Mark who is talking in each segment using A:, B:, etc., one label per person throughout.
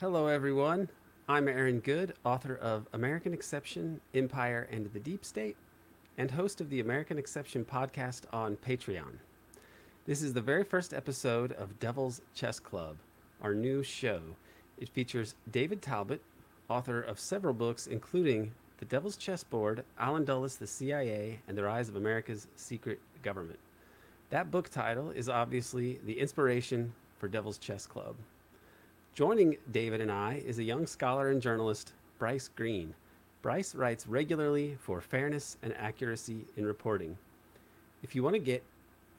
A: Hello, everyone. I'm Aaron Good, author of American Exception, Empire, and the Deep State, and host of the American Exception podcast on Patreon. This is the very first episode of Devil's Chess Club, our new show. It features David Talbot, author of several books, including The Devil's Chessboard, Allen Dulles, the CIA, and the Rise of America's Secret Government. That book title is obviously the inspiration for Devil's Chess Club. Joining David and I is a young scholar and journalist, Bryce Green. Bryce writes regularly for fairness and accuracy in reporting. If you want to get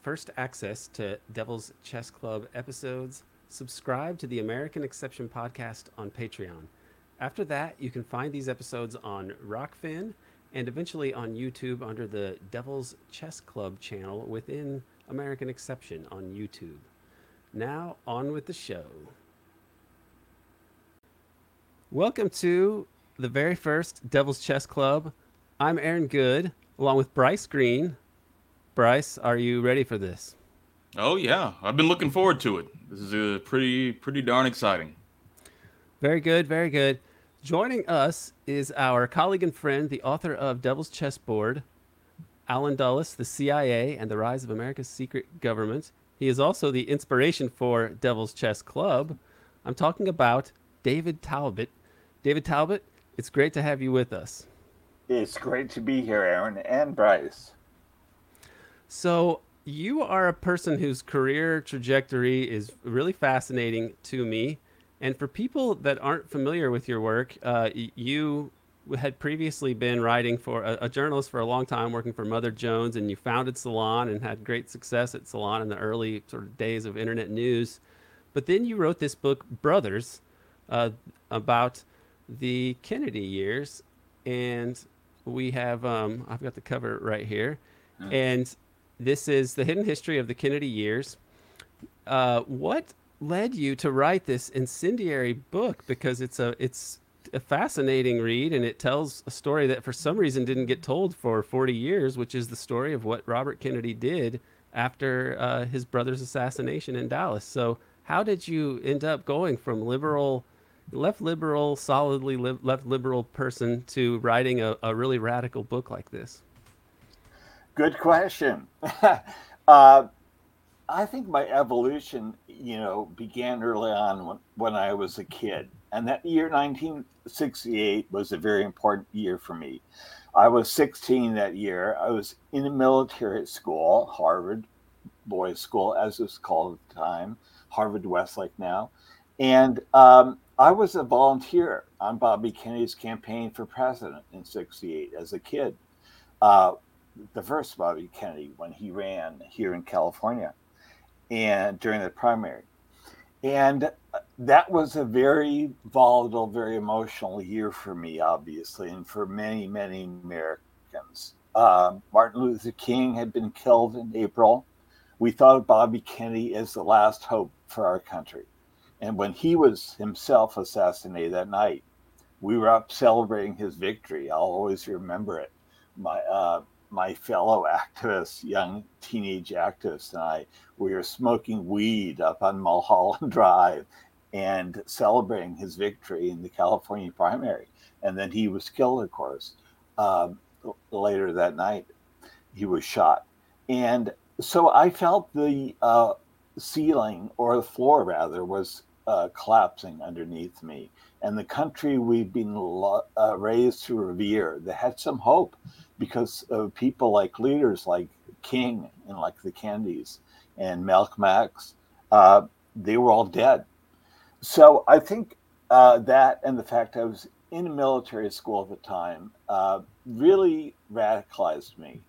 A: first access to Devil's Chess Club episodes, subscribe to the American Exception podcast on Patreon. After that, you can find these episodes on Rokfin and eventually on YouTube under the Devil's Chess Club channel within American Exception on YouTube. Now, on with the show. Welcome to the very first Devil's Chess Club. I'm Aaron Good, along with Bryce Green. Bryce, are you ready for this?
B: Oh yeah, I've been looking forward to it. This is a pretty pretty darn exciting.
A: Very good, very good. Joining us is our colleague and friend, the author of Devil's Chessboard, Allen Dulles, The CIA and the Rise of America's Secret Government. He is also the inspiration for Devil's Chess Club. I'm talking about David Talbot. David Talbot, it's great to have you with us.
C: It's great to be here, Aaron and Bryce.
A: So, you are a person whose career trajectory is really fascinating to me. And for people that aren't familiar with your work, uh, you had previously been writing for a, a, journalist for a long time, working for Mother Jones, and you founded Salon and had great success at Salon in the early sort of days of internet news. But then you wrote this book, Brothers, uh, about the Kennedy years, and we have um, I've got the cover right here, mm. and this is the hidden history of the Kennedy years. Uh, what led you to write this incendiary book? Because it's a it's a fascinating read, and it tells a story that for some reason didn't get told for 40 years, which is the story of what Robert Kennedy did after uh, his brother's assassination in Dallas. So, how did you end up going from liberal? Left liberal, solidly li- left liberal person to writing a, a really radical book like this?
C: Good question. uh, I think my evolution, you know, began early on when, when I was a kid. And that year, 1968, was a very important year for me. I was 16 that year. I was in a military school, Harvard Boys School, as it's called at the time, Harvard Westlake now. And um, I was a volunteer on Bobby Kennedy's campaign for president in 68 as a kid. Uh, the first Bobby Kennedy when he ran here in California and during the primary. And that was a very volatile, very emotional year for me, obviously, and for many, many Americans. Uh, Martin Luther King had been killed in April. We thought of Bobby Kennedy as the last hope for our country. And when he was himself assassinated that night, we were up celebrating his victory. I'll always remember it. My uh, my fellow activists, young teenage activists, and I, we were smoking weed up on Mulholland Drive and celebrating his victory in the California primary. And then he was killed, of course, um, later that night. He was shot. And so I felt the uh, ceiling or the floor rather was uh, collapsing underneath me and the country we've been uh, raised to revere they had some hope because of people like leaders like king and like the kennedys and malcolm x uh, they were all dead so i think uh, that and the fact i was in a military school at the time uh, really radicalized me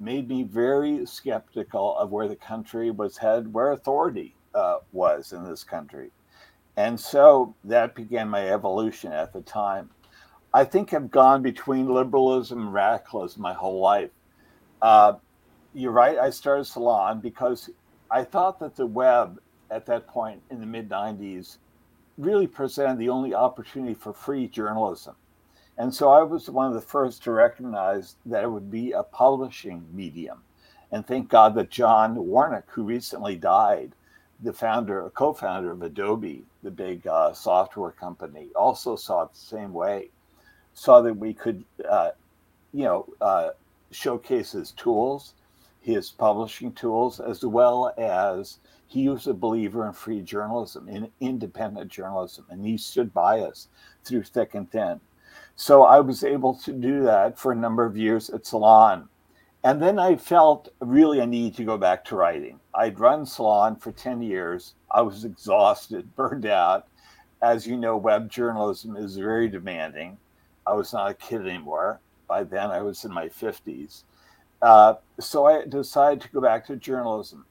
C: made me very skeptical of where the country was headed, where authority uh, was in this country. And so that began my evolution at the time. I think I've gone between liberalism and radicalism my whole life. Uh, you're right, I started Salon because I thought that the web at that point in the mid 90s really presented the only opportunity for free journalism. And so I was one of the first to recognize that it would be a publishing medium. And thank God that John Warnock, who recently died, the founder, a co-founder of Adobe, the big uh, software company, also saw it the same way. Saw that we could, uh, you know, uh, showcase his tools, his publishing tools, as well as he was a believer in free journalism, in independent journalism, and he stood by us through thick and thin. So I was able to do that for a number of years at Salon. And then I felt really a need to go back to writing. I'd run Salon for 10 years. I was exhausted, burned out. As you know, web journalism is very demanding. I was not a kid anymore. By then, I was in my 50s. Uh, so I decided to go back to journalism.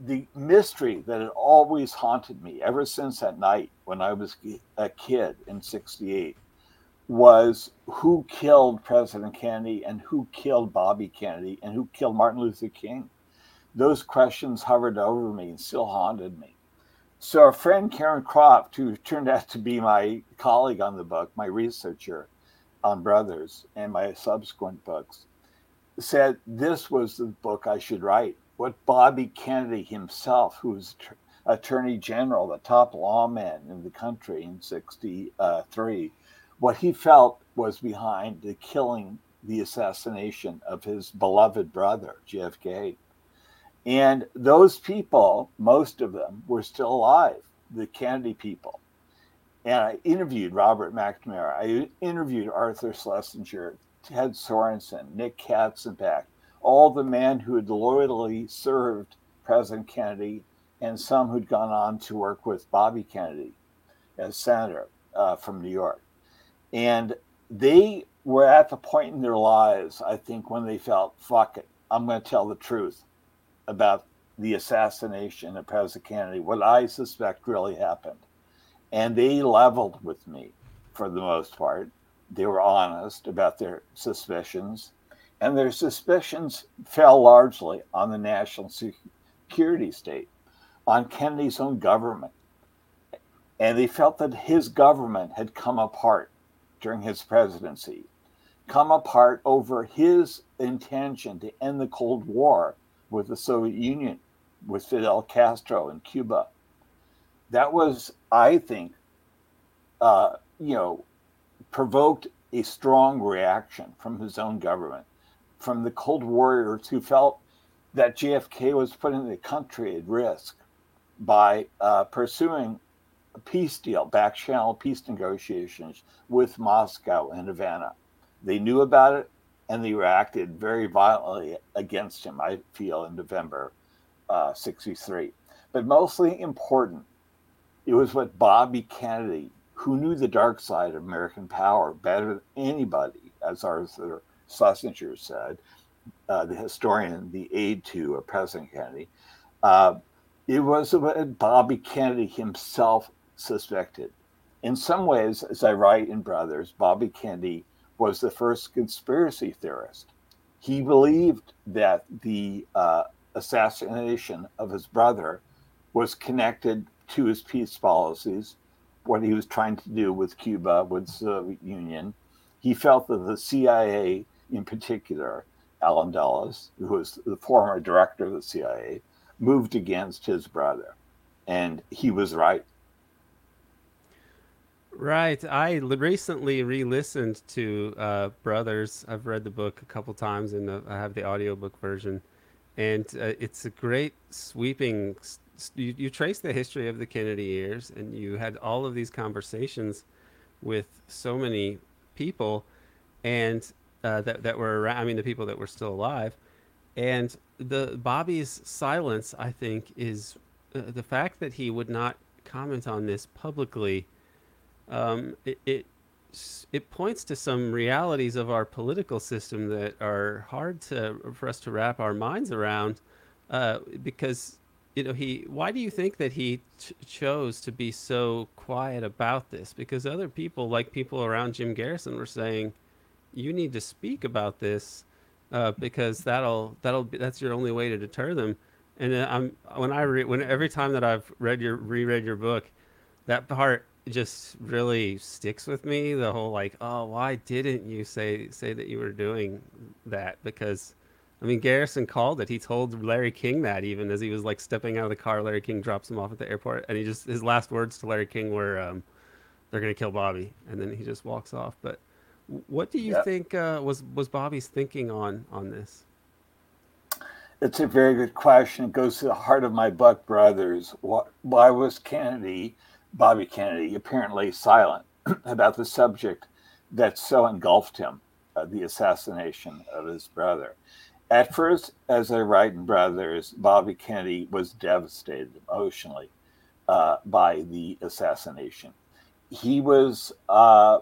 C: The mystery that had always haunted me ever since that night when I was a kid in 68 was who killed President Kennedy and who killed Bobby Kennedy and who killed Martin Luther King. Those questions hovered over me and still haunted me. So, our friend Karen Croft, who turned out to be my colleague on the book, my researcher on Brothers and my subsequent books, said this was the book I should write. What Bobby Kennedy himself, who was Attorney General, the top lawman in the country in 63, uh, what he felt was behind the killing, the assassination of his beloved brother, JFK. And those people, most of them, were still alive, the Kennedy people. And I interviewed Robert McNamara. I interviewed Arthur Schlesinger, Ted Sorensen, Nick Katzenbach, all the men who had loyally served President Kennedy and some who'd gone on to work with Bobby Kennedy as senator uh, from New York. And they were at the point in their lives, I think, when they felt, fuck it, I'm going to tell the truth about the assassination of President Kennedy, what I suspect really happened. And they leveled with me for the most part. They were honest about their suspicions. And their suspicions fell largely on the national security state, on Kennedy's own government. And they felt that his government had come apart during his presidency come apart over his intention to end the Cold War with the Soviet Union, with Fidel Castro in Cuba. That was, I think, uh, you know, provoked a strong reaction from his own government, from the Cold Warriors who felt that JFK was putting the country at risk by uh, pursuing peace deal, back channel peace negotiations with Moscow and Havana. They knew about it and they reacted very violently against him, I feel, in November uh, 63. But mostly important, it was what Bobby Kennedy, who knew the dark side of American power better than anybody, as Arthur Schlesinger said, uh, the historian, the aide to uh, President Kennedy, uh, it was what Bobby Kennedy himself suspected. In some ways, as I write in Brothers, Bobby Kennedy was the first conspiracy theorist. He believed that the uh, assassination of his brother was connected to his peace policies, what he was trying to do with Cuba, with the Soviet Union. He felt that the CIA, in particular, Allen Dulles, who was the former director of the CIA, moved against his brother. And he was right.
A: Right. I recently re-listened to uh, Brothers. I've read the book a couple times, and I have the audiobook version, and uh, it's a great sweeping. You, you trace the history of the Kennedy years, and you had all of these conversations with so many people, and uh, that that were around. I mean, the people that were still alive, and the Bobby's silence. I think is uh, the fact that he would not comment on this publicly um, it, it it points to some realities of our political system that are hard to for us to wrap our minds around uh, because you know he why do you think that he ch- chose to be so quiet about this? Because other people like people around Jim Garrison were saying you need to speak about this uh, because that'll that'll be, that's your only way to deter them. And I'm when I read when every time that I've read your reread your book that part just really sticks with me the whole like oh why didn't you say say that you were doing that because I mean, Garrison called it. He told Larry King that even as he was like stepping out of the car, Larry King drops him off at the airport, and he just his last words to Larry King were, um, "They're gonna kill Bobby," and then he just walks off. But what do you yep. think uh, was was Bobby's thinking on on this?
C: It's a very good question. It goes to the heart of my book, brothers. Why was Kennedy, Bobby Kennedy, apparently silent about the subject that so engulfed him, uh, the assassination of his brother? At first, as I write in Brothers, Bobby Kennedy was devastated emotionally uh, by the assassination. He was, uh,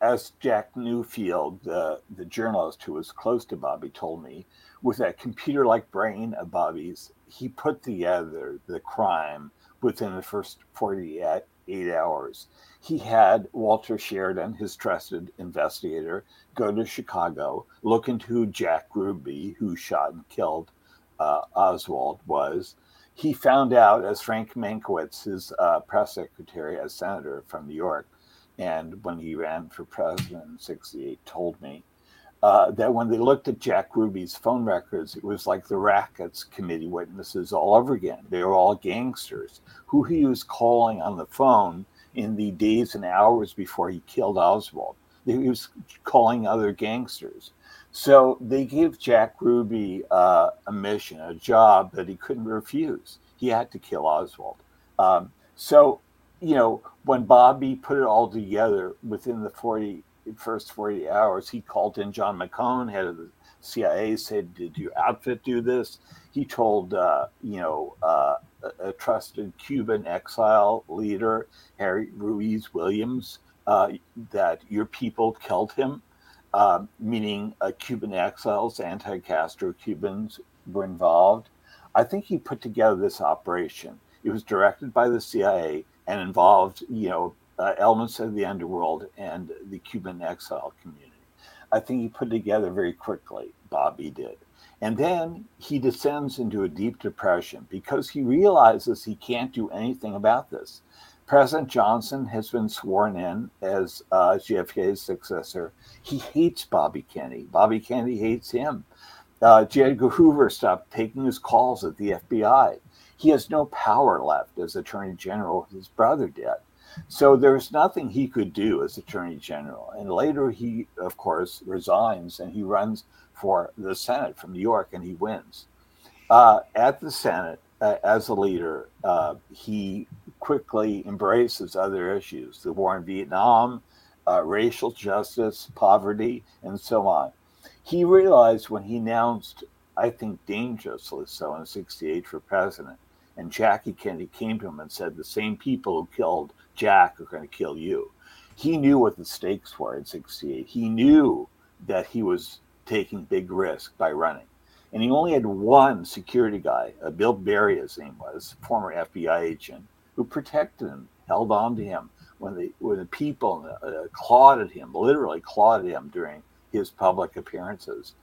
C: as Jack Newfield, the, the journalist who was close to Bobby, told me, with that computer like brain of Bobby's, he put together the crime within the first 48 hours. He had Walter Sheridan, his trusted investigator, go to Chicago, look into who Jack Ruby, who shot and killed uh, Oswald, was. He found out, as Frank Mankiewicz, his uh, press secretary as senator from New York, and when he ran for president in 68, told me uh, that when they looked at Jack Ruby's phone records, it was like the Rackets Committee witnesses all over again. They were all gangsters. Who he was calling on the phone in the days and hours before he killed Oswald. He was calling other gangsters. So they gave Jack Ruby uh, a mission, a job that he couldn't refuse. He had to kill Oswald. Um, so, you know, when Bobby put it all together within the 40 first 40 hours, he called in John McCone, head of the CIA, said, Did your outfit do this? He told, uh, you know, uh, a, a, trusted Cuban exile leader, Harry Ruiz Williams, uh, that your people killed him, uh, meaning uh, Cuban exiles, anti Castro Cubans were involved. I think he put together this operation. It was directed by the CIA and involved, you know, uh, elements of the underworld and the Cuban exile community. I think he put together very quickly, Bobby did. And then he descends into a deep depression because he realizes he can't do anything about this. President Johnson has been sworn in as uh, JFK's successor. He hates Bobby Kennedy. Bobby Kennedy hates him. Uh, J. Edgar Hoover stopped taking his calls at the FBI. He has no power left as Attorney General. His brother did. So there's nothing he could do as Attorney General. And later, he, of course, resigns and he runs for the Senate from New York and he wins. Uh, at the Senate, uh, as a leader, uh, he quickly embraces other issues the war in Vietnam, uh, racial justice, poverty, and so on. He realized when he announced, I think dangerously so, in 68 for president, and Jackie Kennedy came to him and said, The same people who killed Jack are going to kill you. He knew what the stakes were in 68. He knew that he was taking big risk by running. And he only had one security guy, uh, Bill Berry, his name was, former FBI agent, who protected him, held on to him when the, when the people uh, clawed at him, literally at him during his public appearances.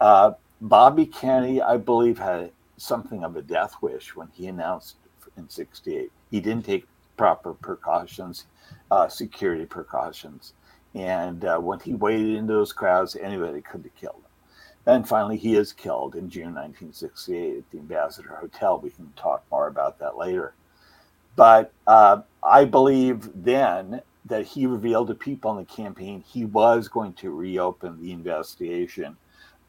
C: Uh, Bobby Kennedy, I believe, had something of a death wish when he announced in 68. He didn't take proper precautions, uh, security precautions. And uh, when he waded into those crowds, anybody could have killed him. And finally, he is killed in June 1968 at the Ambassador Hotel. We can talk more about that later. But uh, I believe then that he revealed to people in the campaign he was going to reopen the investigation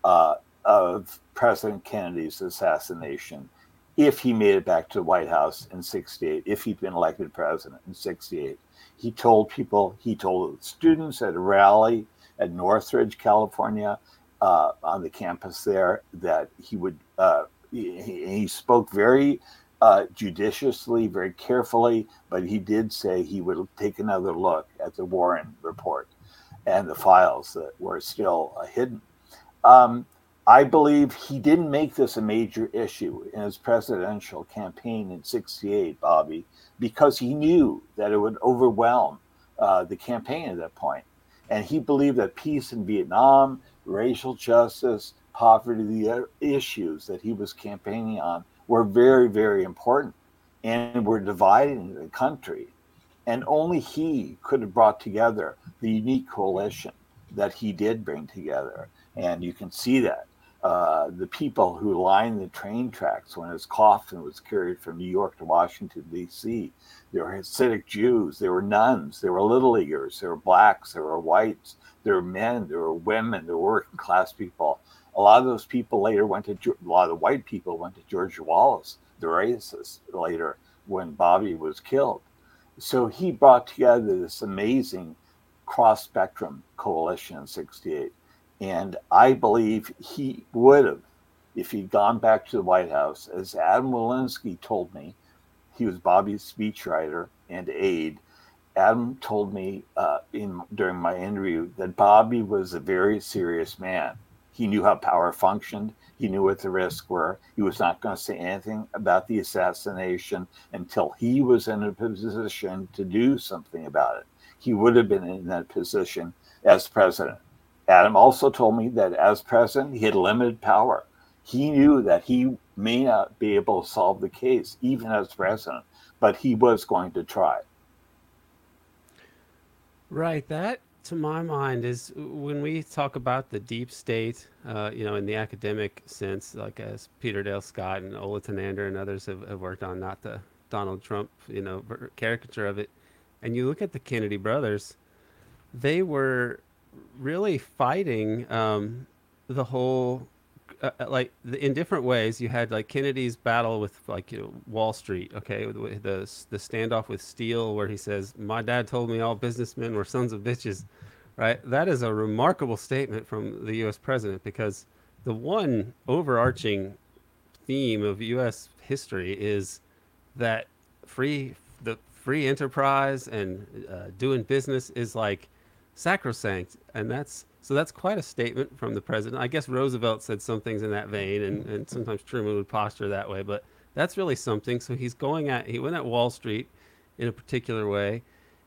C: uh, of President Kennedy's assassination if he made it back to the White House in 68, if he'd been elected president in 68. He told people, he told students at a rally at Northridge, California, uh, on the campus there, that he would, uh, he, he, spoke very uh, judiciously, very carefully, but he did say he would take another look at the Warren report and the files that were still hidden. Um, I believe he didn't make this a major issue in his presidential campaign in 68, Bobby, because he knew that it would overwhelm uh, the campaign at that point. And he believed that peace in Vietnam, racial justice, poverty, the issues that he was campaigning on were very, very important and were dividing the country. And only he could have brought together the unique coalition that he did bring together. And you can see that uh, the people who lined the train tracks when his coffin was carried from New York to Washington, D.C. There were Hasidic Jews, there were nuns, there were Little Leaguers, there were blacks, there were whites, there were men, there were women, there were working class people. A lot of those people later went to, a lot of the white people went to George Wallace, the racist, later when Bobby was killed. So he brought together this amazing cross spectrum coalition in 68 and I believe he would have, if he'd gone back to the White House, as Adam Walinsky told me, he was Bobby's speechwriter and aide. Adam told me uh, in during my interview that Bobby was a very serious man. He knew how power functioned. He knew what the risks were. He was not going to say anything about the assassination until he was in a position to do something about it. He would have been in that position as president. Adam also told me that as president, he had limited power. He knew that he may not be able to solve the case, even as president, but he was going to try.
A: Right. That, to my mind, is when we talk about the deep state, uh, you know, in the academic sense, like as Peter Dale Scott and Ola Tunander and others have, have worked on, not the Donald Trump, you know, caricature of it. And you look at the Kennedy brothers, they were really fighting um, the whole uh, uh like in different ways. You had like Kennedy's battle with like you know, Wall Street, okay, the the standoff with steel, where he says, "My dad told me all businessmen were sons of bitches." Right, that is a remarkable statement from the U.S. president because the one overarching theme of U.S. history is that free the free enterprise and uh, doing business is like sacrosanct, and that's so that's quite a statement from the president. I guess Roosevelt said some things in that vein, and, and sometimes Truman would posture that way, but that's really something. So he's going at he went at Wall Street in a particular way.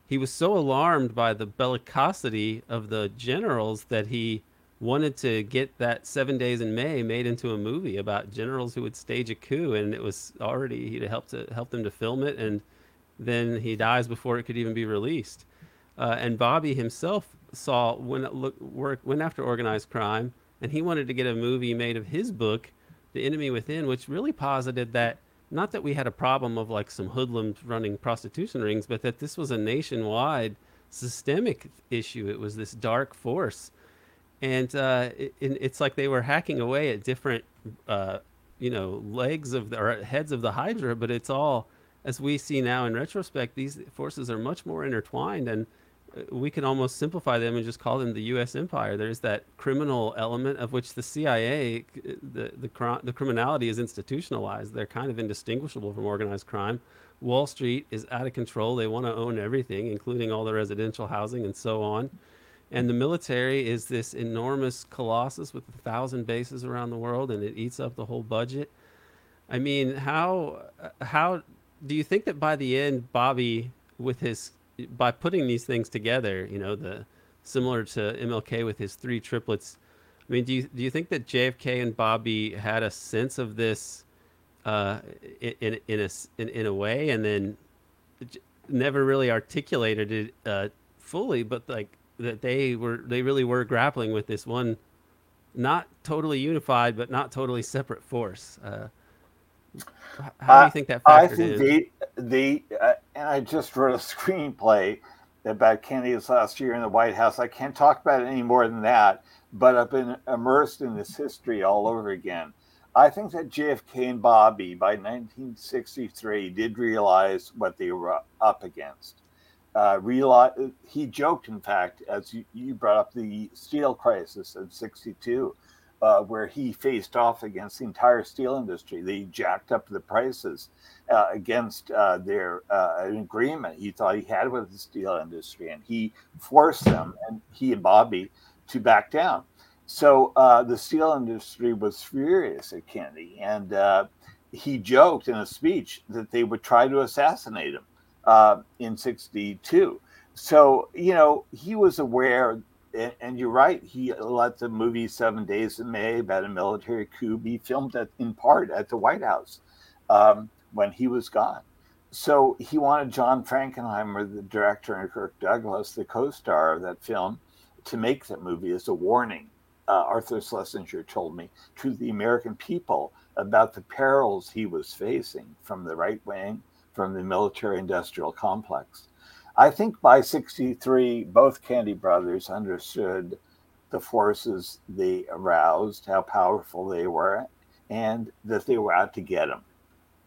A: He was so alarmed by the bellicosity of the generals that he wanted to get that Seven Days in May made into a movie about generals who would stage a coup, and it was already he'd helped to help them to film it, and then he dies before it could even be released. Uh, and Bobby himself saw when look work went after organized crime, and he wanted to get a movie made of his book, The Enemy Within, which really posited that not that we had a problem of like some hoodlums running prostitution rings, but that this was a nationwide systemic issue. It was this dark force, and uh, it, it's like they were hacking away at different, uh, you know, legs of the, or heads of the Hydra. But it's all, as we see now in retrospect, these forces are much more intertwined and we can almost simplify them and just call them the U.S. empire. There's that criminal element of which the CIA, the the, the criminality is institutionalized. They're kind of indistinguishable from organized crime. Wall Street is out of control. They want to own everything, including all the residential housing and so on. And the military is this enormous colossus with a thousand bases around the world, and it eats up the whole budget. I mean, how how do you think that by the end, Bobby, with his by putting these things together, you know, the similar to MLK with his three triplets. I mean, do you do you think that JFK and Bobby had a sense of this uh, in in a in, in a way, and then never really articulated it uh, fully, but like that they were they really were grappling with this one, not totally unified, but not totally separate force. Uh, how do you think that factored I think
C: in? the the uh, and I just wrote a screenplay about Kennedy's last year in the White House. I can't talk about it any more than that, but I've been immersed in this history all over again. I think that JFK and Bobby by 1963 did realize what they were up against. Uh, realize, he joked, in fact, as you, you brought up the steel crisis in 62 uh, where he faced off against the entire steel industry. They jacked up the prices uh, against uh, their uh, agreement he thought he had with the steel industry, and he forced them, and he and Bobby, to back down. So uh, the steel industry was furious at Kennedy, and uh, he joked in a speech that they would try to assassinate him in '62. So you know he was aware and, and, you're right. He let the movie Seven Days in May about a military coup be filmed at, in part at the White House um, when he was gone. So he wanted John Frankenheimer, the director, and Kirk Douglas, the co-star of that film, to make that movie as a warning uh, Arthur Schlesinger told me, to the American people about the perils he was facing from the right wing, from the military industrial complex. I think by 63, both Kennedy brothers understood the forces they aroused, how powerful they were, and that they were out to get him,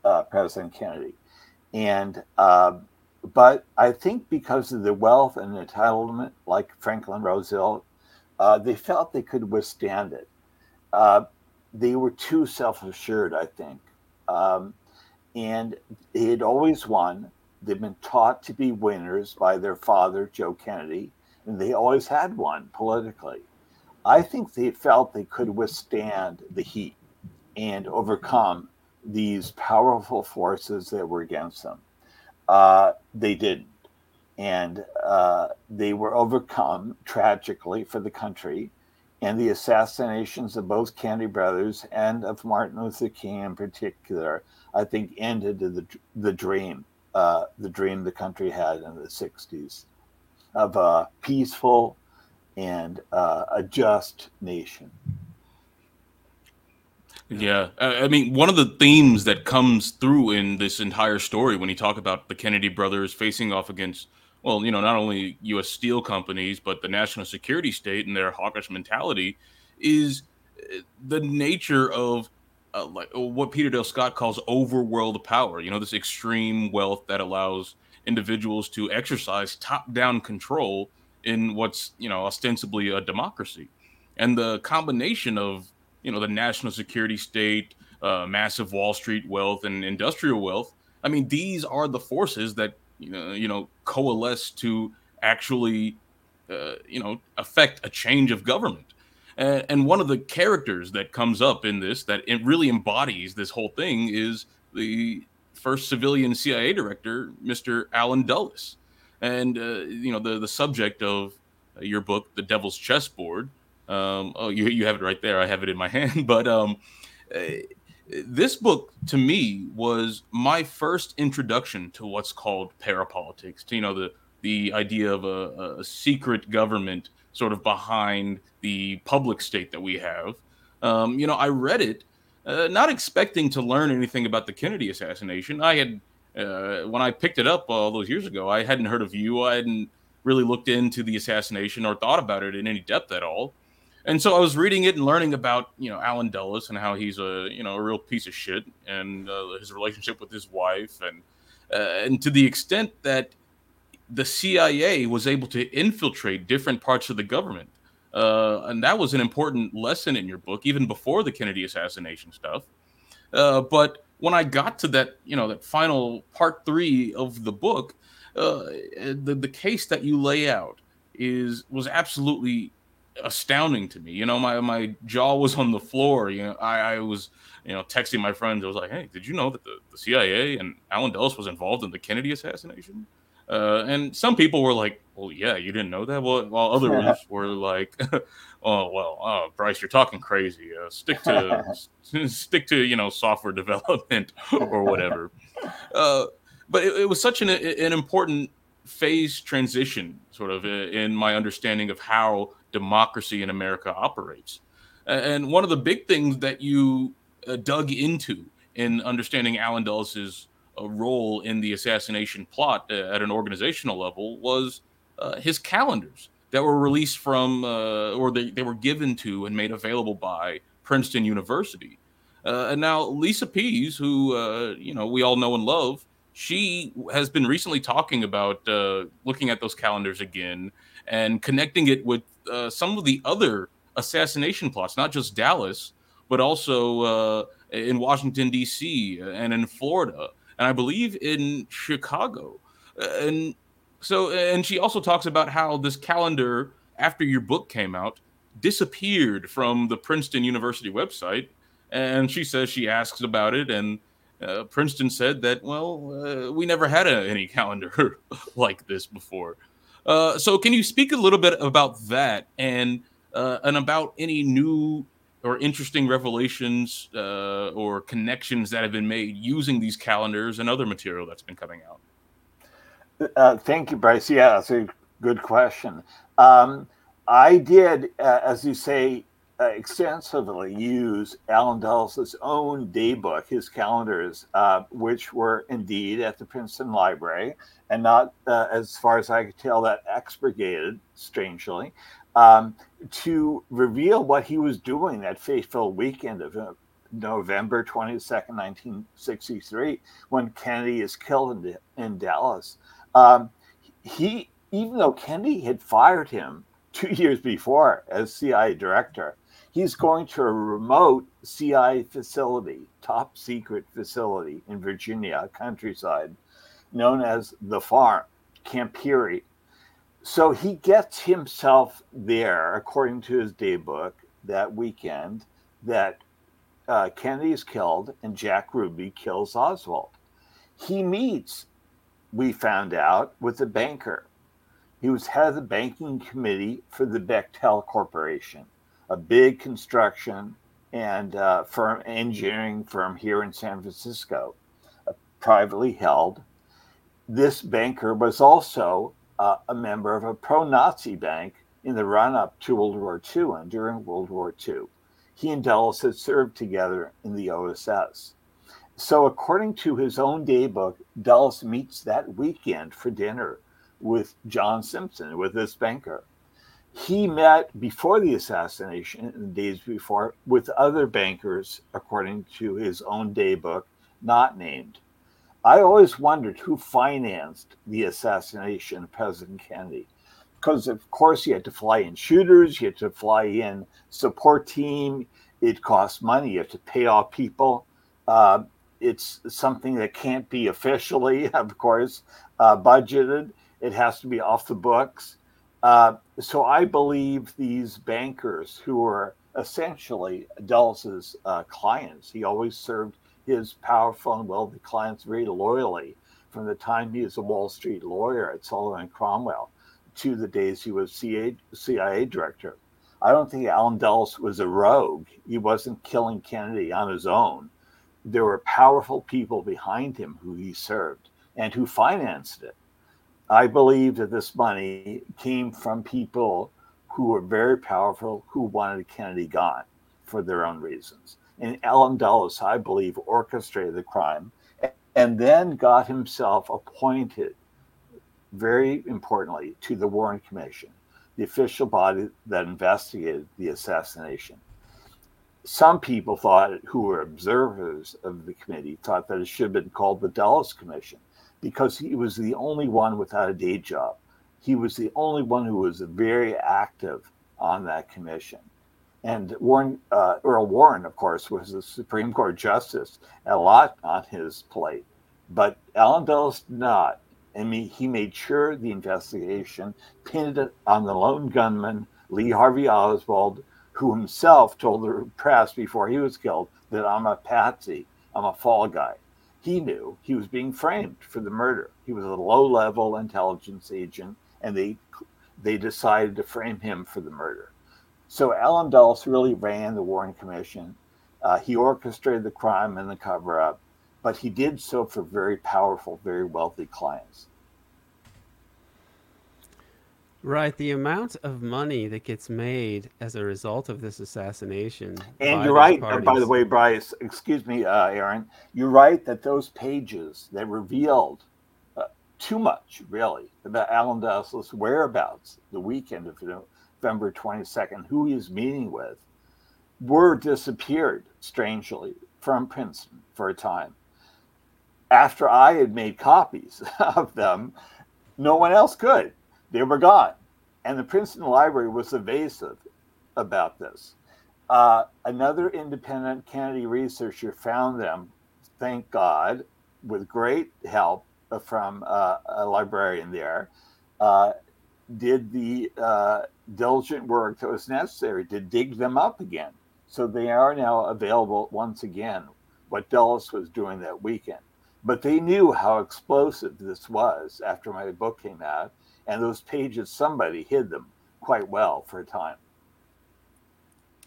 C: uh, President Kennedy. And, uh, but I think because of the wealth and entitlement, like Franklin Roosevelt, uh, they felt they could withstand it. Uh, they were too self assured, I think. Um, and they had always won. They've been taught to be winners by their father, Joe Kennedy, and they always had won politically. I think they felt they could withstand the heat and overcome these powerful forces that were against them. Uh, they didn't. And uh, they were overcome tragically for the country. And the assassinations of both Kennedy brothers and of Martin Luther King in particular, I think, ended the, the dream, uh, the dream the country had in the 60s of a peaceful and uh, a just nation.
B: Yeah, I mean, one of the themes that comes through in this entire story when you talk about the Kennedy brothers facing off against, well, you know, not only U.S. steel companies but the national security state and their hawkish mentality, is uh, the nature of uh, like what Peter Dale Scott calls overworld power. You know, this extreme wealth that allows individuals to exercise top-down control in what's you know ostensibly a democracy, and the combination of you know the national security state, uh, massive Wall Street wealth, and industrial wealth. I mean, these are the forces that you know, you know coalesce to actually uh, you know affect a change of government. And, and one of the characters that comes up in this that it really embodies this whole thing is the first civilian CIA director, Mr. Allen Dulles, and uh, you know the the subject of your book, The Devil's Chessboard, um, oh, you you have it right there. I have it in my hand. But um, uh, this book to me was my first introduction to what's called parapolitics. To you know the the idea of a, a secret government sort of behind the public state that we have. Um, you know, I read it uh, not expecting to learn anything about the Kennedy assassination. I had uh, when I picked it up all those years ago, I hadn't heard of you. I hadn't really looked into the assassination or thought about it in any depth at all and so I was reading it and learning about you know Allen Dulles and how he's a you know a real piece of shit and uh, his relationship with his wife and uh, and to the extent that the CIA was able to infiltrate different parts of the government uh, and that was an important lesson in your book even before the Kennedy assassination stuff uh, but when I got to that you know that final part three of the book uh, the the case that you lay out is was absolutely astounding to me. You know, my my jaw was on the floor. You know, I, I was you know texting my friends. I was like, "Hey, did you know that the, the CIA and Allen Dulles was involved in the Kennedy assassination?" Uh, and some people were like, "Well, yeah, you didn't know that." Well, while others were like, "Oh, well, uh, Bryce, you're talking crazy. Uh, stick to stick to you know software development or whatever." Uh, but it, it, was such an an important phase transition, sort of, in my understanding of how democracy in America operates. And one of the big things that you uh, dug into in understanding Allen Dulles's uh, role in the assassination plot uh, at an organizational level was uh, his calendars that were released from, uh, or they, they were given to and made available by Princeton University. Uh, and now Lisa Pease, who you know we all know and love, she has been recently talking about looking at those calendars again and connecting it with uh, some of the other assassination plots, not just Dallas, but also uh, in Washington D.C. and in Florida, and I believe in Chicago. And so, and she also talks about how this calendar, after your book came out, disappeared from the Princeton University website. And she says she asks about it, and uh, Princeton said that, well, uh, we never had a, any calendar like this before. Uh, so, can you speak a little bit about that and uh, and about any new or interesting revelations uh, or connections that have been made using these calendars and other material that's been coming out?
C: Uh, thank you, Bryce. Yeah, that's a good question. Um, I did, uh, as you say, uh, extensively use Allen Dulles' own daybook, his calendars, uh, which were indeed at the Princeton Library and not, uh, as far as I could tell, that expurgated, strangely, um, to reveal what he was doing that fateful weekend of uh, November 22nd, 1963, when Kennedy is killed in, in Dallas. Um, he, even though Kennedy had fired him two years before as CIA director, he's going to a remote CIA facility, top secret facility in Virginia, countryside, known as the farm, Camp Peary. So he gets himself there, according to his daybook, that weekend that uh, Kennedy is killed and Jack Ruby kills Oswald. He meets, we found out, with a banker. He was head of the banking committee for the Bechtel Corporation a big construction and uh, firm engineering firm here in San Francisco, uh, privately held. This banker was also uh, a member of a pro-Nazi bank in the run-up to World War II and during World War II. He and Dulles had served together in the OSS. So, according to his own daybook, Dulles meets that weekend for dinner with John Simpson, with this banker he met before the assassination, in the days before, with other bankers, according to his own daybook, not named. I always wondered who financed the assassination of President Kennedy. Because, of course, you had to fly in shooters, you had to fly in support team, it costs money, you have to pay off people. Uh, it's something that can't be officially, of course, uh, budgeted. It has to be off the books. Uh, so I believe these bankers who are essentially Dulles's uh, clients, he always served his powerful and wealthy clients very loyally from the time he was a Wall Street lawyer at Sullivan and Cromwell to the days he was CIA, CIA director. I don't think Allen Dulles was a rogue. He wasn't killing Kennedy on his own. There were powerful people behind him who he served and who financed it. I believe that this money came from people who were very powerful who wanted Kennedy gone for their own reasons. And Allen Dulles, I believe, orchestrated the crime and then got himself appointed, very importantly, to the Warren Commission, the official body that investigated the assassination. Some people thought, who were observers of the committee, thought that it should have been called the Dulles Commission because he was the only one without a day job. He was the only one who was very active on that commission. And Warren, uh, Earl Warren, of course, was the Supreme Court justice, a lot on his plate. But Allen Dulles not. I mean, he made sure the investigation pinned it on the lone gunman, Lee Harvey Oswald, who himself told the press before he was killed that I'm a patsy, I'm a fall guy he knew he was being framed for the murder. He was a low-level intelligence agent, and they they decided to frame him for the murder. So Allen Dulles really ran the Warren Commission. Uh, he orchestrated the crime and the cover-up, but he did so for very powerful, very wealthy clients.
A: Right, the amount of money that gets made as a result of this assassination.
C: And you're right, uh, by the way, Bryce. Excuse me, uh, Aaron. You're right that those pages that revealed uh, too much, really, about Allen Dulles' whereabouts the weekend of November 22nd, who he was meeting with, were disappeared strangely from Princeton for a time. After I had made copies of them, no one else could they were gone. And the Princeton Library was evasive about this. Uh, another independent Kennedy researcher found them, thank God, with great help from uh, a librarian there, uh, did the uh, diligent work that was necessary to dig them up again. So they are now available once again, what Dulles was doing that weekend. But they knew how explosive this was after my book came out and those pages somebody hid them quite well for a time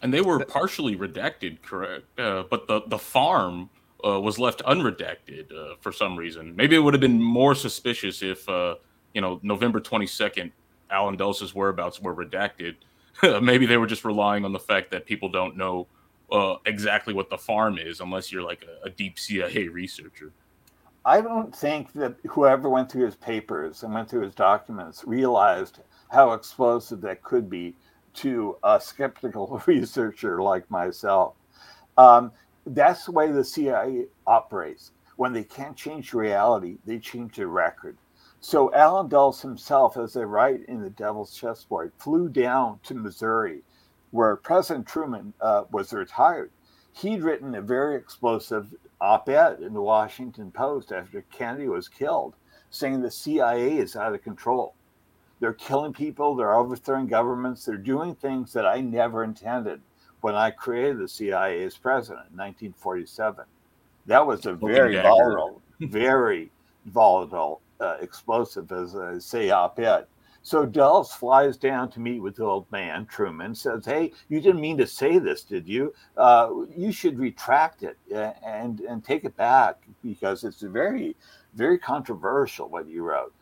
B: and they were partially redacted correct uh, but the the farm uh, was left unredacted uh, for some reason maybe it would have been more suspicious if uh, you know november 22nd allen Dulles's whereabouts were redacted maybe they were just relying on the fact that people don't know uh, exactly what the farm is unless you're like a, a deep CIA researcher.
C: I don't think that whoever went through his papers and went through his documents realized how explosive that could be to a skeptical researcher like myself. Um, that's the way the CIA operates. When they can't change reality, they change the record. So Allen Dulles himself, as they write in the Devil's Chessboard, flew down to Missouri, where President Truman uh, was retired. He'd written a very explosive op-ed in the Washington Post after Kennedy was killed, saying the CIA is out of control. They're killing people, they're overthrowing governments, they're doing things that I never intended when I created the CIA as president in 1947. That was a very volatile, very volatile, uh, explosive, as I say, op ed. So Dulles flies down to meet with the old man, Truman, says, Hey, you didn't mean to say this, did you? Uh, you should retract it and, and take it back because it's very, very controversial what you wrote.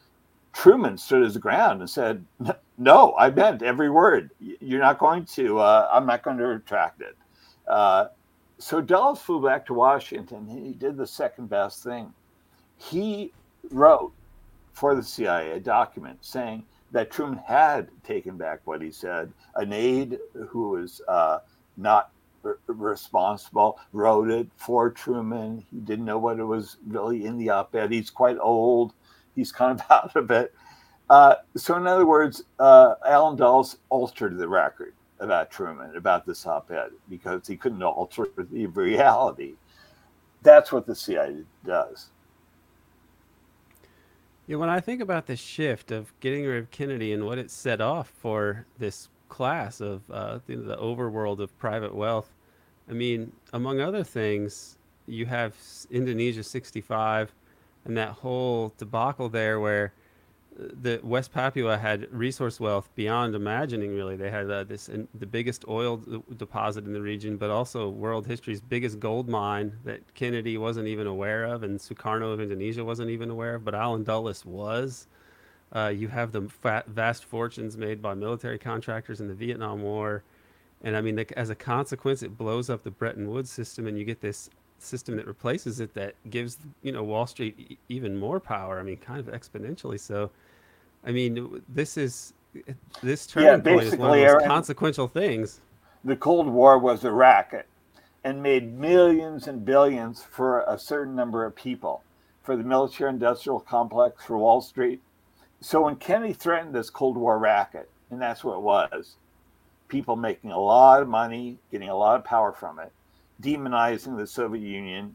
C: Truman stood his ground and said, "No, I meant every word. You're not going to. Uh, I'm not going to retract it." Uh, so Dulles flew back to Washington. He did the second best thing. He wrote for the CIA a document saying that Truman had taken back what he said. An aide who was uh, not responsible wrote it for Truman. He didn't know what it was really in the op-ed. He's quite old he's kind of out of it. Uh, so, in other words, uh, Allen Dulles altered the record about Truman, about this op ed, because he couldn't alter the reality. That's what the CIA does.
A: Yeah, when I think about the shift of getting rid of Kennedy and what it set off for this class of uh, the, the overworld of private wealth, I mean, among other things, you have Indonesia 65, and that whole debacle there where the West Papua had resource wealth beyond imagining. Really, they had uh, this in, the biggest oil d- deposit in the region, but also world history's biggest gold mine that Kennedy wasn't even aware of, and Sukarno of Indonesia wasn't even aware of, but Allen Dulles was. Uh, you have the fat, vast fortunes made by military contractors in the Vietnam War, and I mean, the, as a consequence, it blows up the Bretton Woods system, and you get this system that replaces it that gives you know Wall Street e- even more power. I mean, kind of exponentially. So, I mean, this is this turning yeah, point is one of the most uh, consequential things.
C: The Cold War was a racket and made millions and billions for a certain number of people, for the military-industrial complex, for Wall Street. So when Kennedy threatened this Cold War racket, and that's what it was, people making a lot of money, getting a lot of power from it demonizing the Soviet Union,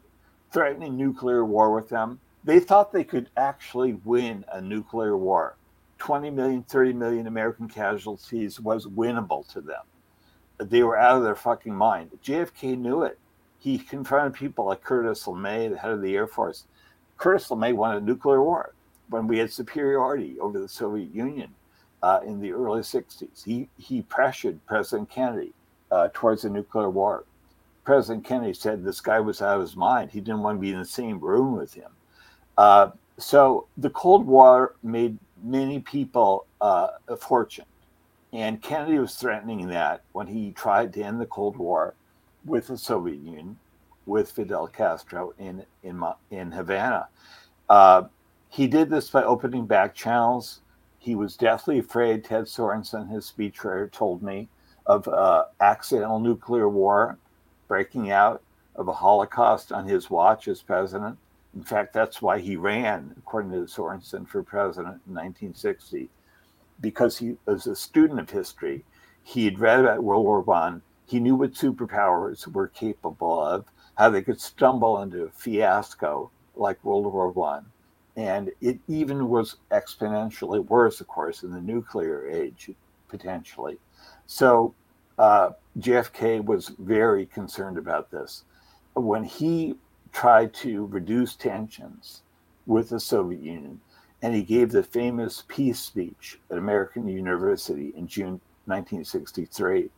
C: threatening nuclear war with them. They thought they could actually win a nuclear war. 20 million, 30 million American casualties was winnable to them. They were out of their fucking mind. JFK knew it. He confronted people like Curtis LeMay, the head of the Air Force. Curtis LeMay wanted a nuclear war when we had superiority over the Soviet Union uh, in the early 60s. He, he pressured President Kennedy uh, towards a nuclear war. President Kennedy said this guy was out of his mind. He didn't want to be in the same room with him. Uh, so the Cold War made many people uh, a fortune. And Kennedy was threatening that when he tried to end the Cold War with the Soviet Union, with Fidel Castro in, in, in Havana. Uh, he did this by opening back channels. He was deathly afraid, Ted Sorensen, his speechwriter, told me, of uh, accidental nuclear war breaking out of a Holocaust on his watch as president. In fact, that's why he ran, according to Sorensen, for president in 1960, because he was a student of history. He had read about World War One. He knew what superpowers were capable of, how they could stumble into a fiasco like World War One, and it even was exponentially worse, of course, in the nuclear age, potentially. So uh, JFK was very concerned about this. When he tried to reduce tensions with the Soviet Union, and he gave the famous peace speech at American University in June 1963,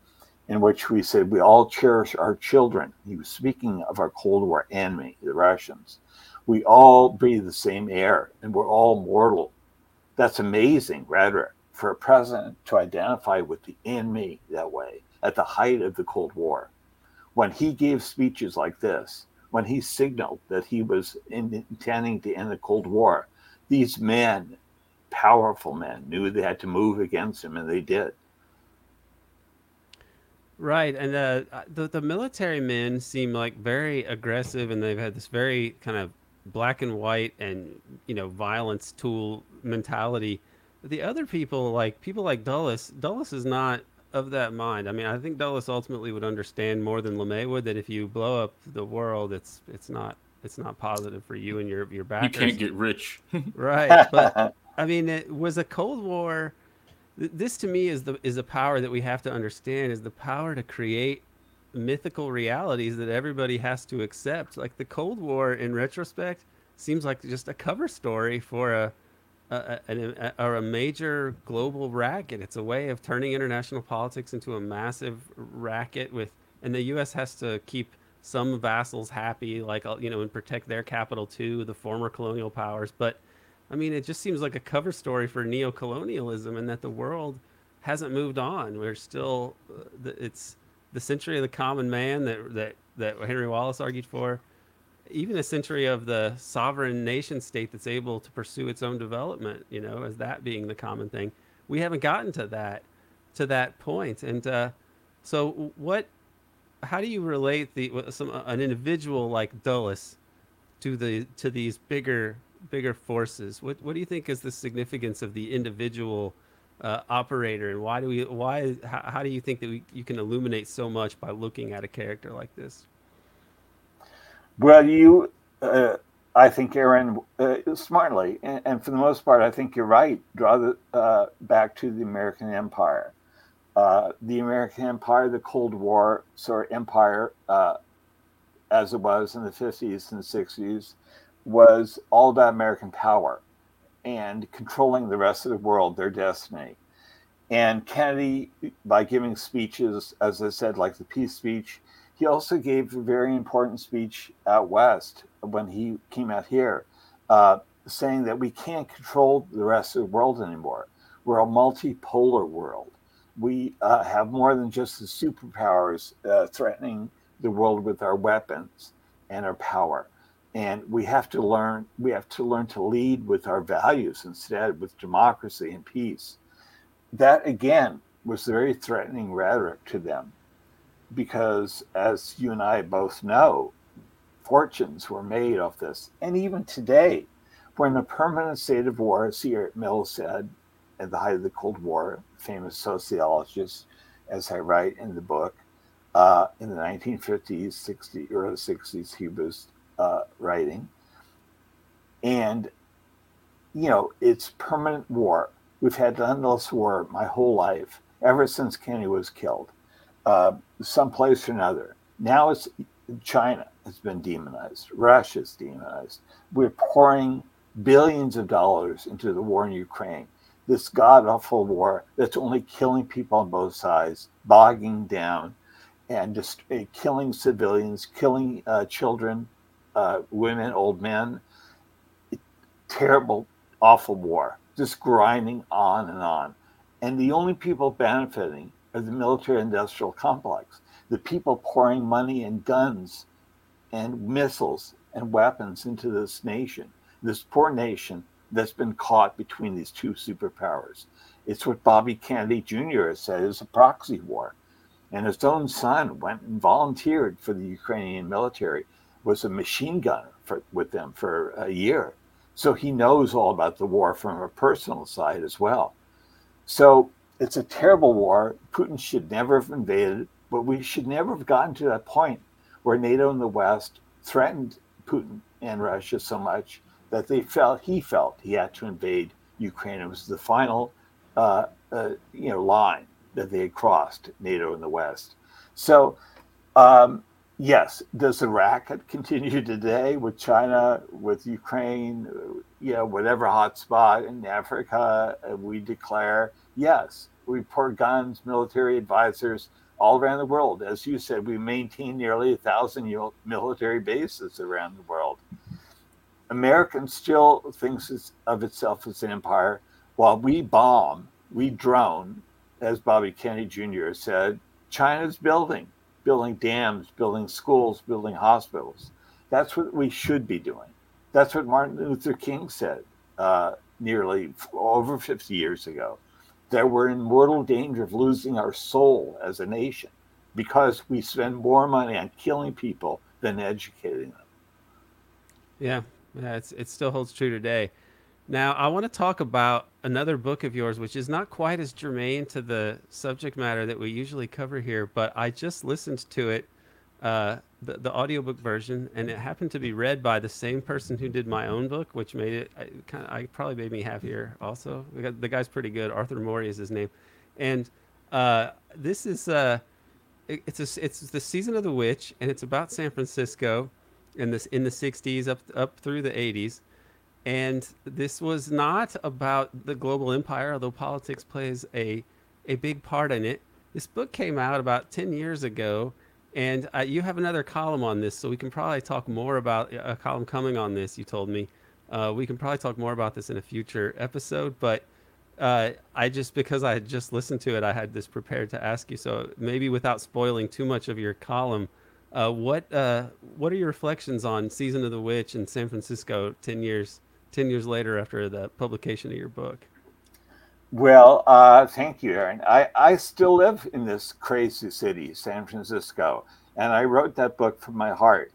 C: in which we said we all cherish our children. He was speaking of our Cold War enemy, the Russians. We all breathe the same air and we're all mortal. That's amazing rhetoric for a president to identify with the enemy that way at the height of the Cold War. When he gave speeches like this, when he signaled that he was intending to end the Cold War, these men, powerful men, knew they had to move against him, and they did.
A: Right, and uh, the the military men seem like very aggressive, and they've had this very kind of black and white and you know violence tool mentality. The other people, like people like Dulles, Dulles is not of that mind. I mean, I think Dulles ultimately would understand more than LeMay would that if you blow up the world, it's it's not it's not positive for you and your your backers.
B: You can't get rich,
A: right? But I mean, it was a Cold War this to me is the is a power that we have to understand is the power to create mythical realities that everybody has to accept. Like the Cold War, in retrospect, seems like just a cover story for a a, a, a, a major global racket. It's a way of turning international politics into a massive racket with, and the U.S. has to keep some vassals happy, like uh, you know, and protect their capital too, the former colonial powers, but I mean, it just seems like a cover story for neo-colonialism, and that the world hasn't moved on. We're still, uh, it's the century of the common man that that that Henry Wallace argued for. Even a century of the sovereign nation state that's able to pursue its own development, you know, as that being the common thing. We haven't gotten to that, to that point. And uh, so, what? How do you relate the some an individual like Dulles to the to these bigger bigger forces. What what do you think is the significance of the individual uh, operator, and why do we why how, how do you think that we, you can illuminate so much by looking at a character like this?
C: Well, you, uh, I think, Aaron, uh, smartly, and, and, for the most part, I think you're right. Draw the uh, back to the American Empire. Uh, the American Empire, the Cold War sort of empire, uh, as it was in the 50s and 60s, was all about American power and controlling the rest of the world, their destiny. And Kennedy, by giving speeches, as I said, like the peace speech, he also gave a very important speech out west when he came out here, uh, saying that we can't control the rest of the world anymore. We're a multipolar world. We uh, have more than just the superpowers uh, threatening the world with our weapons and our power and we have to learn we have to learn to lead with our values instead with democracy and peace that again was very threatening rhetoric to them because as you and i both know fortunes were made off this and even today we're in a permanent state of war as C. Wright Mills said at the height of the cold war famous sociologist as i write in the book uh, in the 1950s 60s early 60s he was uh, writing. And, you know, it's permanent war. We've had endless war my whole life, ever since Kennedy was killed, uh, someplace or another. Now it's China has been demonized, Russia's demonized. We're pouring billions of dollars into the war in Ukraine, this god awful war that's only killing people on both sides, bogging down, and just uh, killing civilians, killing uh, children, uh, women, old men. Terrible, awful war, just grinding on and on. And the only people benefiting are the military industrial complex, the people pouring money and guns and missiles and weapons into this nation, this poor nation that's been caught between these two superpowers. It's what Bobby Kennedy Jr. has said is a proxy war. And his own son went and volunteered for the Ukrainian military was a machine gunner for, with them for a year. So he knows all about the war from a personal side as well. So it's a terrible war. Putin should never have invaded, but we should never have gotten to that point where NATO and the West threatened Putin and Russia so much that they felt he felt he had to invade Ukraine. It was the final, uh, uh, you know, line that they had crossed NATO and the West. So um, yes, does the racket continue today with China, with Ukraine, you know, whatever hotspot in Africa we declare? Yes, we pour guns, military advisors all around the world. As you said, we maintain nearly a thousand military bases around the world. American still thinks of itself as an empire while we bomb we drone, as Bobby Kennedy Jr. said, China's building, building dams, building schools, building hospitals. That's what we should be doing. That's what Martin Luther King said uh, nearly over 50 years ago that we're in mortal danger of losing our soul as a nation because we spend more money on killing people than educating them.
A: Yeah, yeah, it still holds true today. Now, I want to talk about another book of yours, which is not quite as germane to the subject matter that we usually cover here, but I just listened to it, uh, the, the audiobook version, and it happened to be read by the same person who did my own book, which made it I, kind of, I probably made me happier also. The guy's pretty good. Arthur Morey is his name. And uh, this is, uh, it, it's, a, it's the season of the witch, and it's about San Francisco in this in the 60s up up through the 80s and this was not about the global empire, although politics plays a, a big part in it. This book came out about 10 years ago, and uh, you have another column on this, so we can probably talk more about a column coming on this, you told me. Uh, we can probably talk more about this in a future episode, but uh, I just, because I had just listened to it, I had this prepared to ask you. So maybe without spoiling too much of your column, uh, what uh, what are your reflections on Season of the Witch in San Francisco 10 years 10 years later after the publication of your book?
C: Well, uh, thank you, Aaron. I, I still live in this crazy city, San Francisco, and I wrote that book from my heart.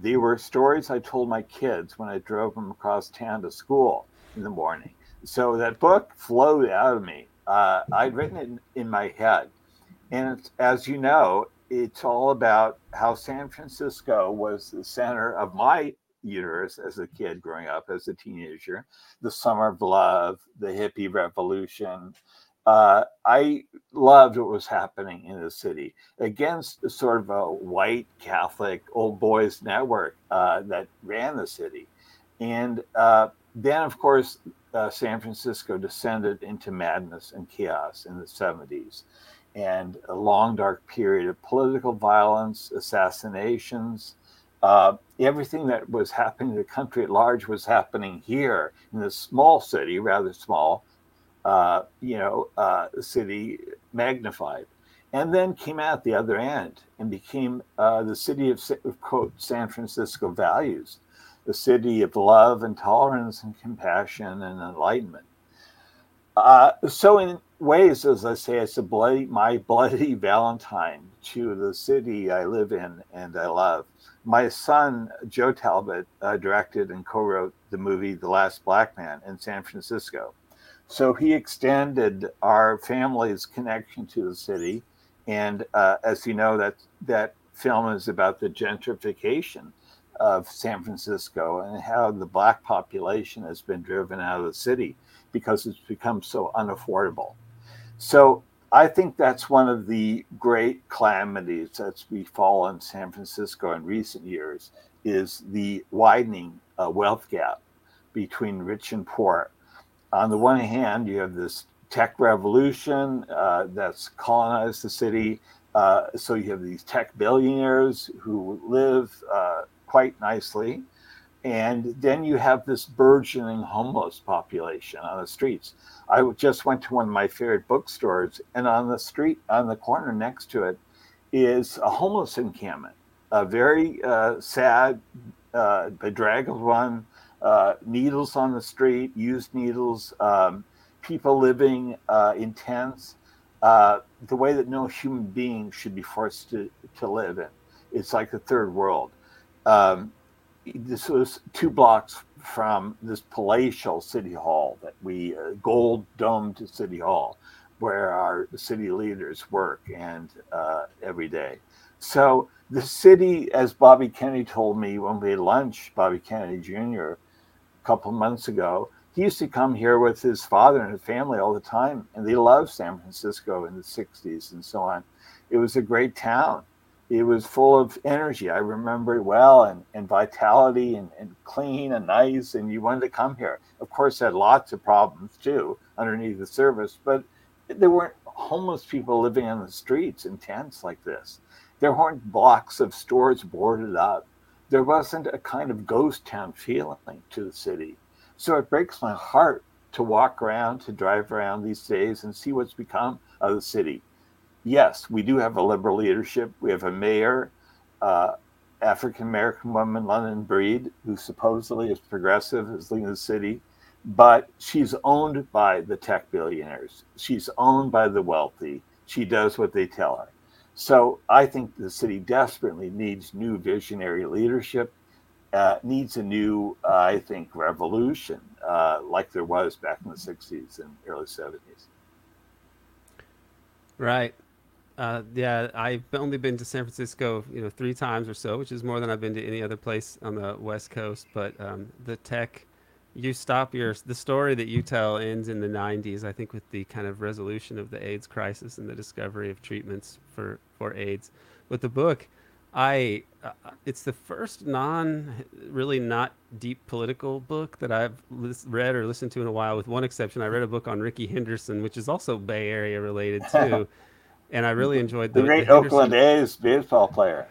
C: They were stories I told my kids when I drove them across town to school in the morning. So that book flowed out of me. Uh, I'd written it in, in my head. And as you know, it's all about how San Francisco was the center of my universe as a kid growing up as a teenager. The summer of love the hippie revolution uh, i loved what was happening in the city against sort of a white catholic old boys network uh, that ran the city. And uh, then of course uh, san francisco descended into madness and chaos in the 70s and a long dark period of political violence assassinations uh, everything that was happening in the country at large was happening here in this small city, rather small, uh, you know, uh, city magnified. And then came out the other end and became uh, the city of, quote, San Francisco values, the city of love and tolerance and compassion and enlightenment. Uh, so, in ways, as I say, it's a bloody, my bloody Valentine to the city I live in and I love my son Joe Talbot uh, directed and co-wrote the movie The Last Black Man in San Francisco. So he extended our family's connection to the city, and uh, as you know, that that film is about the gentrification of San Francisco and how the black population has been driven out of the city because it's become so unaffordable. So I think that's one of the great calamities that's befallen San Francisco in recent years is the widening uh, wealth gap between rich and poor. On the one hand, you have this tech revolution uh, that's colonized the city. Uh, so you have these tech billionaires who live uh, quite nicely. And then you have this burgeoning homeless population on the streets. I just went to one of my favorite bookstores, and on the street, on the corner next to it, is a homeless encampment. A very uh, sad, uh, bedraggled one. Uh, needles on the street, used needles, um, people living uh, in tents, uh, the way that no human being should be forced to, to live in. It's like the third world. Um, this was two blocks from this palatial city hall that we uh, gold domed city hall where our city leaders work and uh, every day. So the city as bobby kennedy told me when we had lunch bobby kennedy jr a couple months ago he used to come here with his father and his family all the time and they loved san francisco in the 60s and so on. It was a great town it was full of energy. I remember it well and, and vitality and, and clean and nice. And you wanted to come here. Of course, had lots of problems too underneath the surface, but there weren't homeless people living on the streets in tents like this. There weren't blocks of stores boarded up. There wasn't a kind of ghost town feeling to the city. So it breaks my heart to walk around, to drive around these days and see what's become of the city. Yes, we do have a liberal leadership. We have a mayor, uh, African American woman, London Breed, who supposedly is progressive, is leading the city, but she's owned by the tech billionaires. She's owned by the wealthy. She does what they tell her. So I think the city desperately needs new visionary leadership, uh, needs a new, uh, I think, revolution uh, like there was back in the 60s and early 70s.
A: Right. Uh, yeah, I've only been to San Francisco, you know, three times or so, which is more than I've been to any other place on the West Coast. But um, the tech, you stop your the story that you tell ends in the 90s. I think with the kind of resolution of the AIDS crisis and the discovery of treatments for for AIDS. With the book, I uh, it's the first non really not deep political book that I've read or listened to in a while with one exception I read a book on Rickey Henderson which is also Bay Area related too and I really enjoyed
C: the, the great the Oakland A's baseball player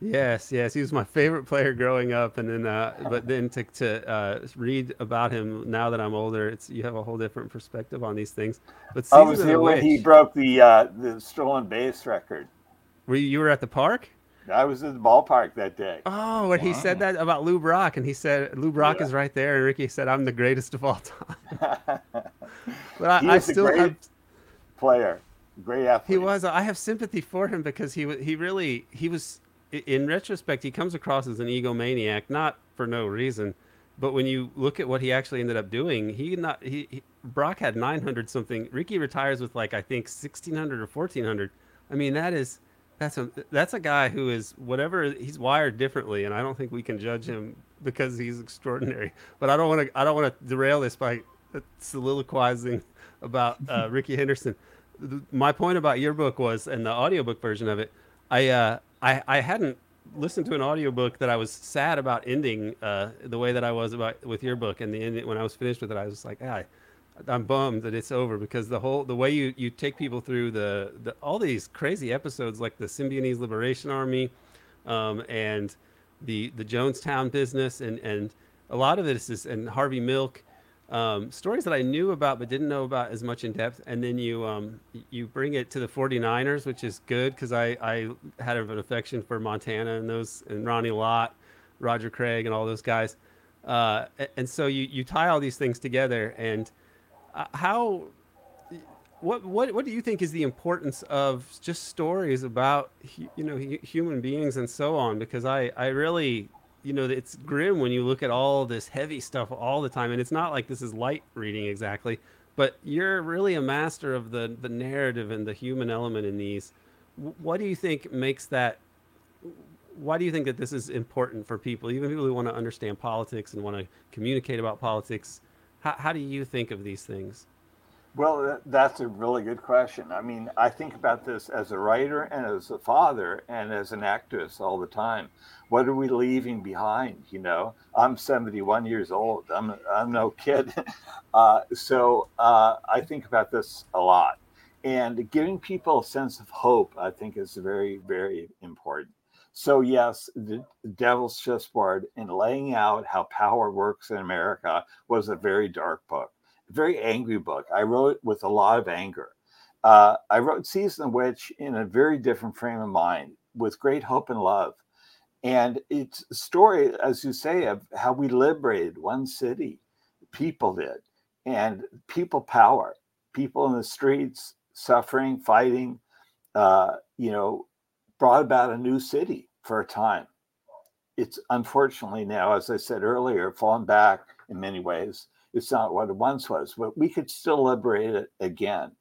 A: yes yes he was my favorite player growing up and then uh, but then to, to uh, read about him now that I'm older it's you have a whole different perspective on these things
C: but I was here when he broke the uh, the stolen base record
A: were you, you were at the park
C: I was in the ballpark that day.
A: Oh, and wow. he said that about Lou Brock, and he said Lou Brock yeah. is right there, and Rickey said I'm the greatest of all time.
C: but I, I still have player, great athlete.
A: He was. I have sympathy for him because he was. he really he was. In retrospect, he comes across as an egomaniac, not for no reason, but when you look at what he actually ended up doing, he not he, he Brock had 900 something. Rickey retires with like I think 1600 or 1400. I mean that is that's a that's a guy who is whatever he's wired differently, and I don't think we can judge him because he's extraordinary. But I don't want to I don't want to derail this by soliloquizing about uh, Rickey Henderson. My point about your book was, and the audiobook version of it, I uh, I I hadn't listened to an audiobook that I was sad about ending uh, the way that I was about with your book, and the end when I was finished with it, I was like, ah, I'm bummed that it's over because the whole the way you you take people through the, the all these crazy episodes like the Symbionese Liberation Army, um, and the the Jonestown business and and a lot of this is and Harvey Milk. Um, stories that I knew about but didn't know about as much in depth. And then you um, you bring it to the 49ers, which is good because I, I had an affection for Montana and those and Ronnie Lott, Roger Craig, and all those guys. Uh, and so you you tie all these things together and uh, how what what what do you think is the importance of just stories about you know human beings and so on because i i really you know it's grim when you look at all this heavy stuff all the time and it's not like this is light reading exactly but you're really a master of the the narrative and the human element in these what do you think makes that why do you think that this is important for people even people who want to understand politics and want to communicate about politics how, how do you think of these things?
C: Well, that's a really good question. I mean, I think about this as a writer and as a father and as an actress all the time. What are we leaving behind? You know, I'm 71 years old. I'm I'm no kid, uh, so uh, I think about this a lot. And giving people a sense of hope, I think, is very very important. So, yes, the Devil's Chessboard in laying out how power works in America was a very dark book, very angry book. I wrote with a lot of anger. Uh, I wrote Season of Witch in a very different frame of mind with great hope and love. And it's a story, as you say, of how we liberated one city. People did. And people power, people in the streets suffering, fighting, uh, you know, brought about a new city for a time. It's unfortunately now, as I said earlier, fallen back in many ways. It's not what it once was, but we could still liberate it again.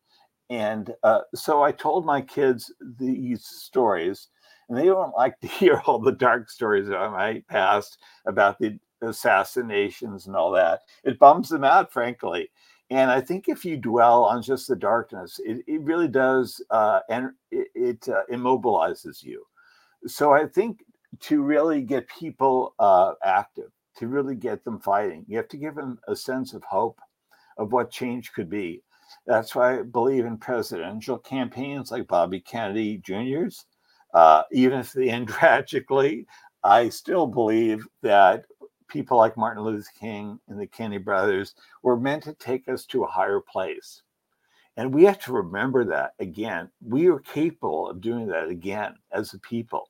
C: And uh, so I told my kids these stories, and they don't like to hear all the dark stories about my past, about the assassinations and all that. It bums them out, frankly. And I think if you dwell on just the darkness, it, it really does, uh, and it, it uh, immobilizes you. So I think to really get people uh, active, to really get them fighting, you have to give them a sense of hope of what change could be. That's why I believe in presidential campaigns like Bobby Kennedy Jr.'s. Uh, even if they end tragically, I still believe that people like Martin Luther King and the Kennedy brothers were meant to take us to a higher place. And we have to remember that again. We are capable of doing that again as a people.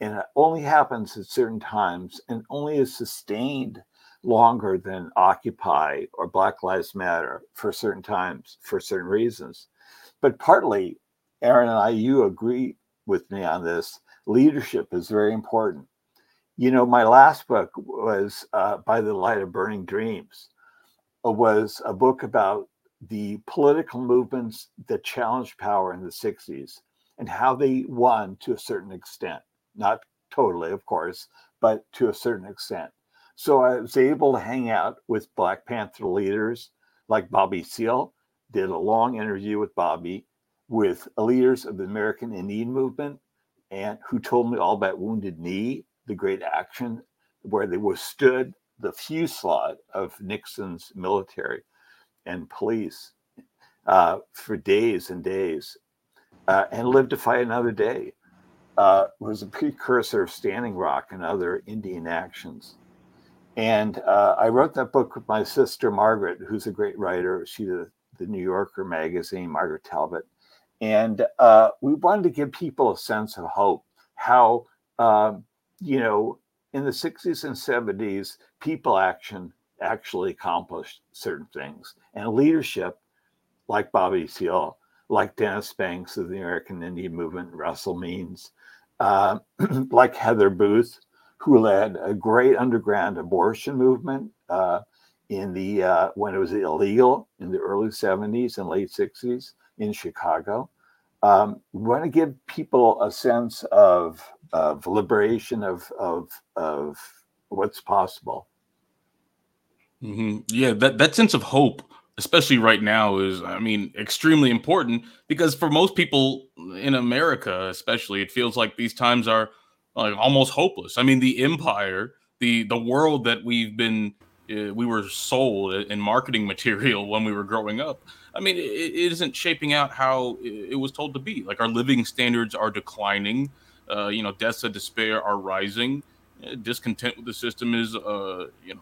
C: And it only happens at certain times and only is sustained longer than Occupy or Black Lives Matter for certain times, for certain reasons. But partly, Aaron and I, you agree with me on this. Leadership is very important. You know, my last book was uh, By the Light of Burning Dreams, it was a book about the political movements that challenged power in the 60s and how they won to a certain extent. Not totally, of course, but to a certain extent. So I was able to hang out with Black Panther leaders like Bobby Seale, did a long interview with Bobby, with leaders of the American Indian movement, and who told me all about Wounded Knee, the great action where they withstood the fusillade of Nixon's military and police uh, for days and days uh, and lived to fight another day. Uh, was a precursor of Standing Rock and other Indian actions. And uh, I wrote that book with my sister Margaret, who's a great writer. She's the, the New Yorker magazine, Margaret Talbot. And uh, we wanted to give people a sense of hope, how, um, you know, in the 60s and 70s, people action actually accomplished certain things. And leadership, like Bobby Seale, like Dennis Banks of the American Indian Movement, Russell Means, uh, like Heather Booth, who led a great underground abortion movement uh, in the uh, when it was illegal in the early 70s and late 60s in Chicago. Um, we want to give people a sense of, of liberation of, of, of what's possible.
B: Mm-hmm. Yeah, that, that sense of hope, especially right now, is, I mean, extremely important because for most people in America, especially, it feels like these times are like almost hopeless. I mean, the empire, the the world that we've been uh, we were sold in marketing material when we were growing up. I mean, it, it isn't shaping out how it was told to be. Like our living standards are declining. Uh, you know, deaths of despair are rising. Uh, discontent with the system is, uh, you know,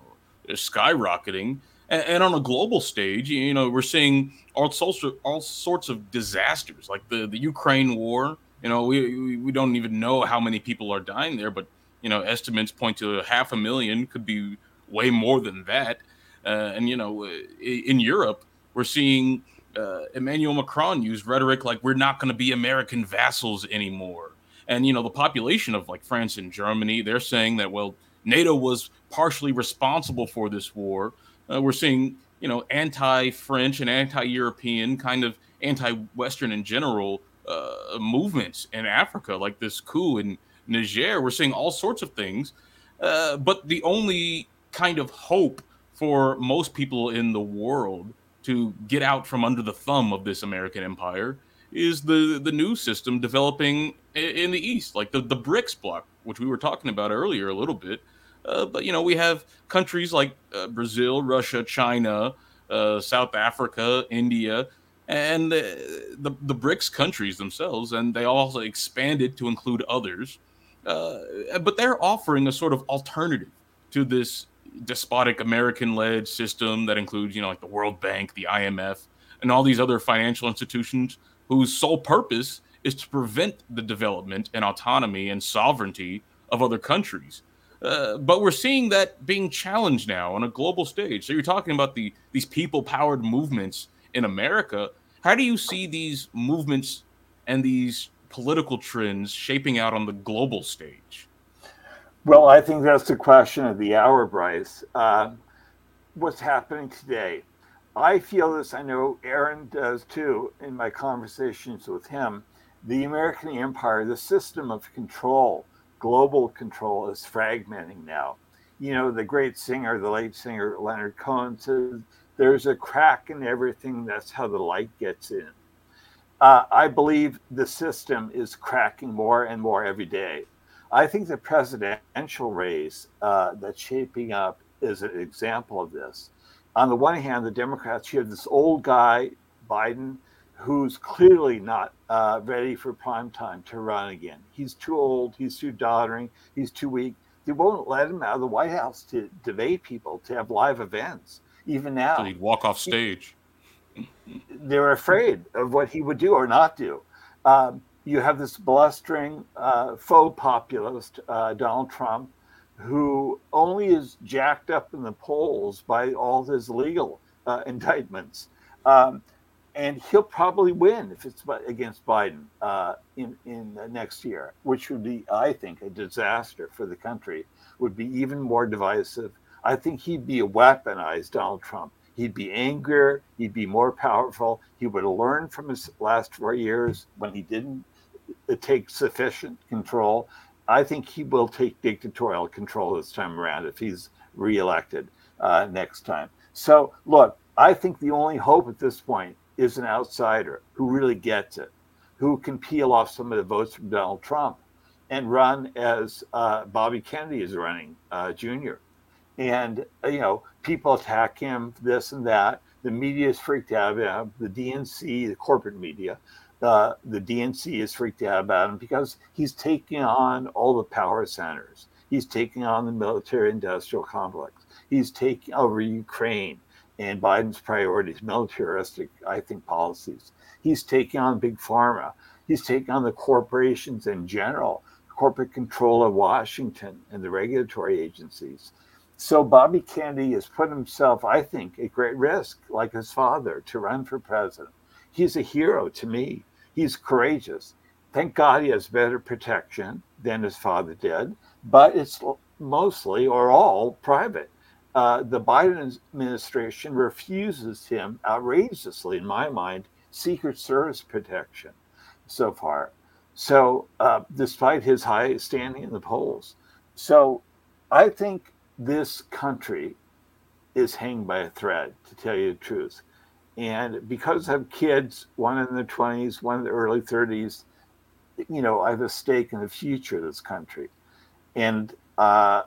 B: skyrocketing. And, and, on a global stage, you know, we're seeing all sorts of, all sorts of disasters, like the, the Ukraine war. You know, we, we don't even know how many people are dying there, but, you know, estimates point to half a million, could be way more than that. Uh, and, you know, in Europe, we're seeing uh, Emmanuel Macron use rhetoric like we're not going to be American vassals anymore. And, you know, the population of like France and Germany, they're saying that, well, NATO was partially responsible for this war. Uh, we're seeing, you know, anti-French and anti-European, kind of anti-Western in general uh, movements in Africa, like this coup in Niger. We're seeing all sorts of things, uh, but the only kind of hope for most people in the world to get out from under the thumb of this American empire is the the new system developing in the east, like the the BRICS bloc, which we were talking about earlier a little bit. Uh, but you know, we have countries like uh, Brazil, Russia, China, uh, South Africa, India, and the, the, BRICS countries themselves, and they also expanded to include others. Uh, but they're offering a sort of alternative to this despotic American-led system that includes, you know, like the World Bank, the IMF, and all these other financial institutions whose sole purpose is to prevent the development and autonomy and sovereignty of other countries. Uh, but we're seeing that being challenged now on a global stage. So you're talking about the these people-powered movements in America. How do you see these movements and these political trends shaping out on the global stage?
C: Well, I think that's the question of the hour, Bryce. Uh, what's happening today? I feel this, I know Aaron does too, in my conversations with him. The American empire, the system of control, global control, is fragmenting now. You know, the great singer, the late singer Leonard Cohen says, There's a crack in everything. That's how the light gets in. Uh, I believe the system is cracking more and more every day. I think the presidential race uh, that's shaping up is an example of this on the one hand, the Democrats, you have this old guy, Biden, who's clearly not uh, ready for prime time to run again. He's too old, he's too doddering, he's too weak. They won't let him out of the White House to debate people, to have live events. Even now,
B: so he'd walk off stage.
C: They're afraid of what he would do or not do. Um, you have this blustering uh, faux populist, uh, Donald Trump, who only is jacked up in the polls by all his legal uh, indictments. Um, and he'll probably win if it's against Biden uh, in in next year, which would be, I think, a disaster for the country. Would be even more divisive. I think he'd be a weaponized Donald Trump. He'd be angrier. He'd be more powerful. He would learn from his last four years when he didn't uh, take sufficient control. I think he will take dictatorial control this time around if he's reelected uh, next time. So, look, I think the only hope at this point is an outsider who really gets it, who can peel off some of the votes from Donald Trump and run as uh, Bobby Kennedy is running, uh, Jr. And, uh, you know, people attack him, this and that. The media is freaked out about him. The DNC, the corporate media, uh, the DNC is freaked out about him because he's taking on all the power centers. He's taking on the military industrial complex. He's taking over Ukraine and Biden's priorities, militaristic, I think, policies. He's taking on big pharma. He's taking on the corporations in general, corporate control of Washington and the regulatory agencies. So Bobby Kennedy has put himself, I think, at great risk, like his father, to run for president. He's a hero to me. He's courageous. Thank God he has better protection than his father did, but it's mostly or all private uh, the Biden administration refuses him outrageously, in my mind, Secret Service protection so far. So, uh, despite his high standing in the polls, so I think this country is hanging by a thread, to tell you the truth. And because I have kids, one in the 20s, one in the early 30s, you know, I have a stake in the future of this country. And uh,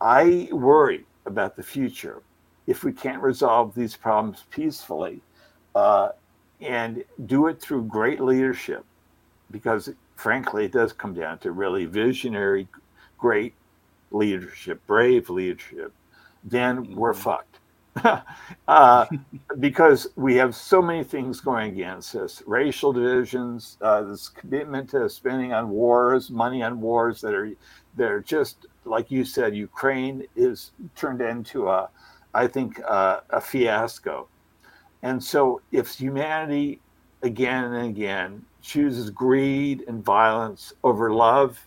C: I worry about the future if we can't resolve these problems peacefully uh, and do it through great leadership, because frankly, it does come down to really visionary, great leadership, brave leadership, then we're mm-hmm. fucked. uh, because we have so many things going against us racial divisions, uh, this commitment to spending on wars, money on wars that are that are just like you said, Ukraine is turned into a, I think, uh, a fiasco. And so, if humanity again and again chooses greed and violence over love,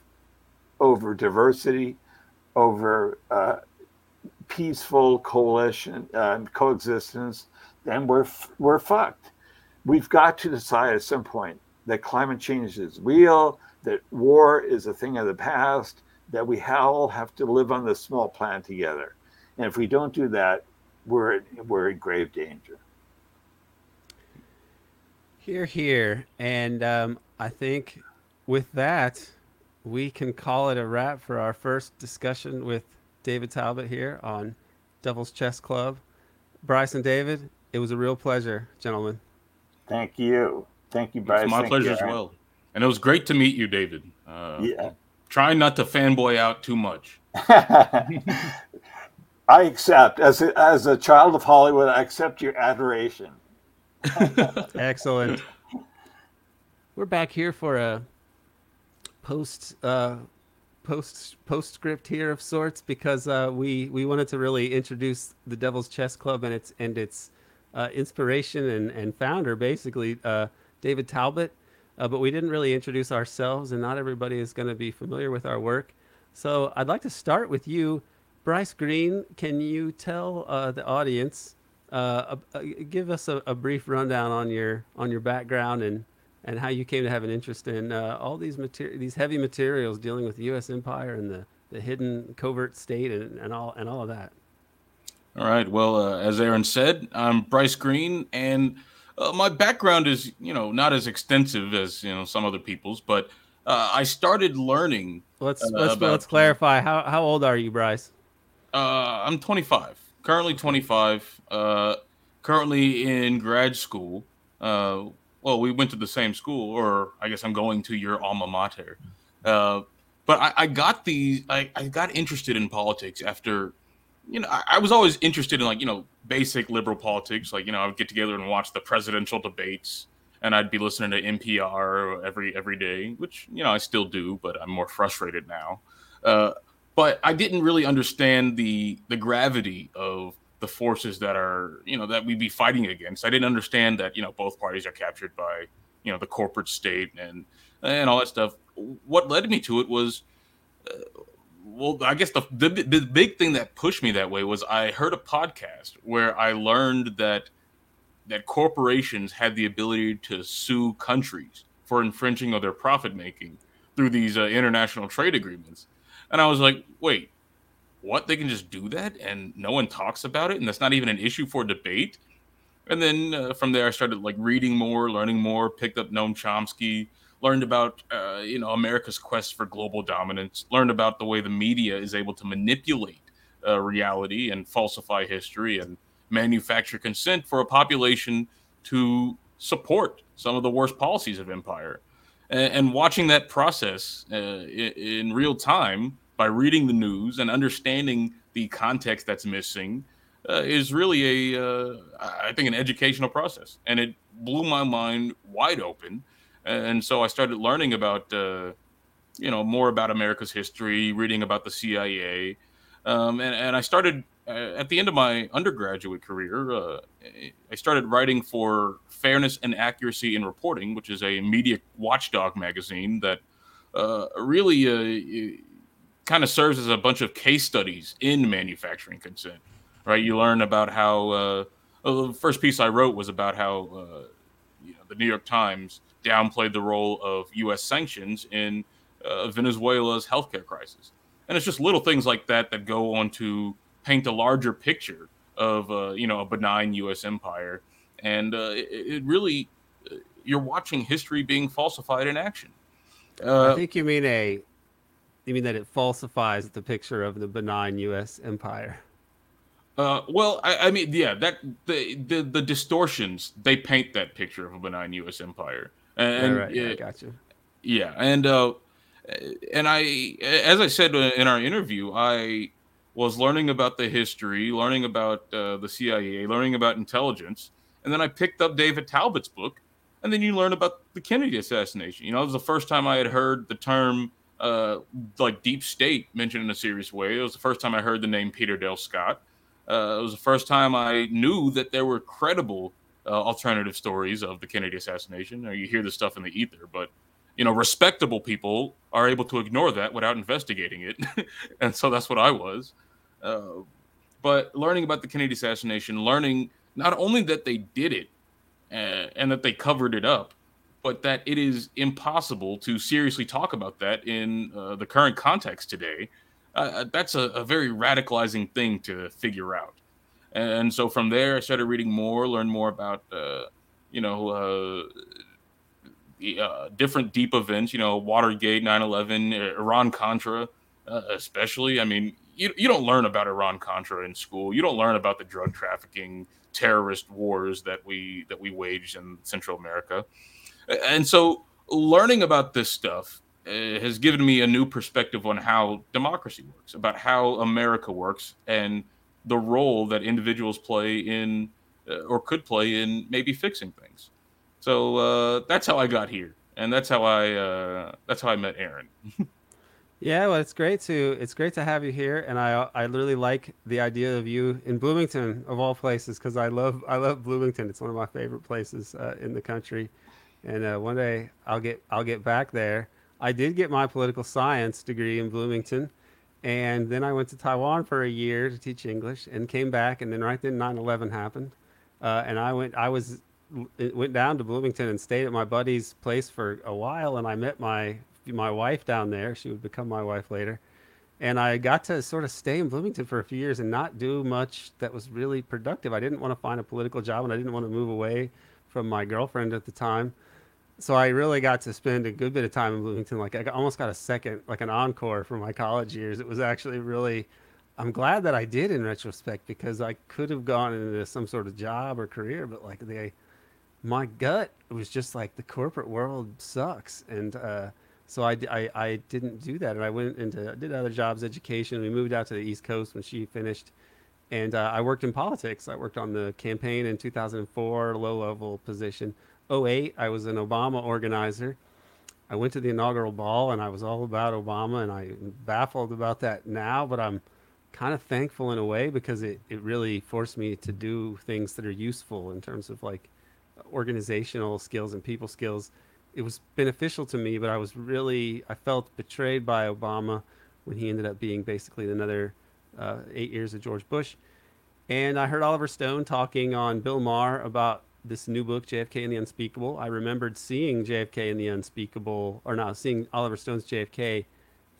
C: over diversity, over uh, peaceful coalition uh, coexistence, then we're we're fucked. We've got to decide at some point that climate change is real, that war is a thing of the past, that we all have to live on this small planet together. And if we don't do that, we're we're in grave danger.
A: Here, here, and um, I think with that, we can call it a wrap for our first discussion with David Talbot here on Devil's Chess Club. Bryce and David, it was a real pleasure, gentlemen.
C: Thank you. Thank you, Bryce.
B: It's my
C: Thank
B: pleasure
C: you,
B: as well. And it was great to meet you, David. Uh,
C: yeah
B: trying not to fanboy out too much.
C: I accept as a, as a child of Hollywood. I accept your adoration.
A: Excellent. We're back here for a post uh, post postscript here of sorts because uh, we we wanted to really introduce the Devil's Chess Club and its and its uh, inspiration and, and founder basically uh, David Talbot uh, but we didn't really introduce ourselves, and not everybody is going to be familiar with our work. So I'd like to start with you, Bryce Green. Can you tell uh, the audience, uh, give us a, a, brief rundown on your on your background and and how you came to have an interest in uh, all these materi- these heavy materials dealing with the U.S. empire and the, the hidden covert state and, and all and all of that.
B: All right. Well, uh, as Aaron said, I'm Bryce Green, and uh, my background is, you know, not as extensive as you know some other people's, but uh, I started learning.
A: Let's uh, let's about, let's clarify. How how old are you, Bryce?
B: Uh, I'm 25. Currently 25. Uh, currently in grad school. Uh, well, we went to the same school, or I guess I'm going to your alma mater. but but I, I got these I, I got interested in politics after you know, I, I, was always interested in like, you know, basic liberal politics. Like, you know, I would get together and watch the presidential debates and I'd be listening to NPR every every day, which, you know, I still do, but I'm more frustrated now. Uh, but I didn't really understand the the gravity of the forces that are, you know, that we'd be fighting against. I didn't understand that, you know, both parties are captured by, you know, the corporate state and and all that stuff. What led me to it was uh, well, I guess the, the, the big thing that pushed me that way was I heard a podcast where I learned that that corporations had the ability to sue countries for infringing of their profit making through these uh, international trade agreements, and I was like, wait, what? They can just do that, and no one talks about it, and that's not even an issue for debate. And then uh, from there, I started like reading more, learning more, picked up Noam Chomsky learned about uh, you know America's quest for global dominance, learned about the way the media is able to manipulate uh, reality and falsify history and manufacture consent for a population to support some of the worst policies of empire. And, watching that process uh, in, in real time by reading the news and understanding the context that's missing uh, is really a, uh, I think, an educational process. And it blew my mind wide open and so I started learning about uh, you know more about America's history, reading about the CIA, um, and, and I started uh, at the end of my undergraduate career. Uh, I started writing for Fairness and Accuracy in Reporting, which is a media watchdog magazine that uh, really uh, kind of serves as a bunch of case studies in manufacturing consent. Right, you learn about how. Uh, the first piece I wrote was about how you know the New York Times downplayed the role of U.S. sanctions in uh, Venezuela's healthcare crisis. And it's just little things like that that go on to paint a larger picture of uh, you know a benign U.S. empire, and uh, it, it, really uh, you're watching history being falsified in action.
A: Uh, I think you mean a you mean that it falsifies the picture of the benign U.S. empire.
B: Uh, well, I, I, mean, yeah, that the, the the distortions they paint that picture of a benign U.S. empire, and
A: right, yeah, got you.
B: Yeah, and uh, and I, as I said in our interview, I was learning about the history, learning about uh, the CIA, learning about intelligence, and then I picked up David Talbot's book, and then you learn about the Kennedy assassination. You know, it was the first time I had heard the term uh, like deep state mentioned in a serious way. It was the first time I heard the name Peter Dale Scott. Uh, it was the first time I knew that there were credible uh, alternative stories of the Kennedy assassination. Or you hear this stuff in the ether, but you know, respectable people are able to ignore that without investigating it, and so that's what I was. Uh, but learning about the Kennedy assassination, learning not only that they did it uh, and that they covered it up, but that it is impossible to seriously talk about that in uh, the current context today. Uh, that's a, a, very radicalizing thing to figure out. And so from there, I started reading more, learned more about, uh, you know, uh, uh, different deep events, you know, Watergate, 9 11, Iran Contra, uh, especially. I mean, you, you don't learn about Iran Contra in school. You don't learn about the drug trafficking terrorist wars that we that we waged in Central America. And so learning about this stuff uh, has given me a new perspective on how democracy works, about how America works, and the role that individuals play in uh, or could play in maybe fixing things. So uh, that's how I got here, and that's how I uh, that's how I met Aaron.
A: yeah, well, it's great to it's great to have you here, and I I really like the idea of you in Bloomington of all places because I love I love Bloomington. It's one of my favorite places uh, in the country, and uh, one day I'll get I'll get back there. I did get my political science degree in Bloomington and then I went to Taiwan for a year to teach English and came back. And then right then 9 11 happened. Uh, and I went, I was, went down to Bloomington and stayed at my buddy's place for a while. And I met my, my wife down there. She would become my wife later. And I got to sort of stay in Bloomington for a few years and not do much that was really productive. I didn't want to find a political job and I didn't want to move away from my girlfriend at the time so I really got to spend a good bit of time in Bloomington. Like I almost got a second, like an encore for my college years. It was actually really. I'm glad that I did in retrospect because I could have gone into some sort of job or career, but like they, my gut was just like the corporate world sucks, and uh, so I, I, I didn't do that, and I went into did other jobs, education. We moved out to the East Coast when she finished, and uh, I worked in politics. I worked on the campaign in 2004, low level position. 08, I was an Obama organizer. I went to the inaugural ball, and I was all about Obama, and I'm baffled about that now, but I'm kind of thankful in a way because it, it really forced me to do things that are useful in terms of like organizational skills and people skills. It was beneficial to me, but I was really I felt betrayed by Obama when he ended up being basically another uh, eight years of George Bush. And I heard Oliver Stone talking on Bill Maher about this new book, JFK and the Unspeakable. I remembered seeing JFK and the Unspeakable, or not seeing Oliver Stone's JFK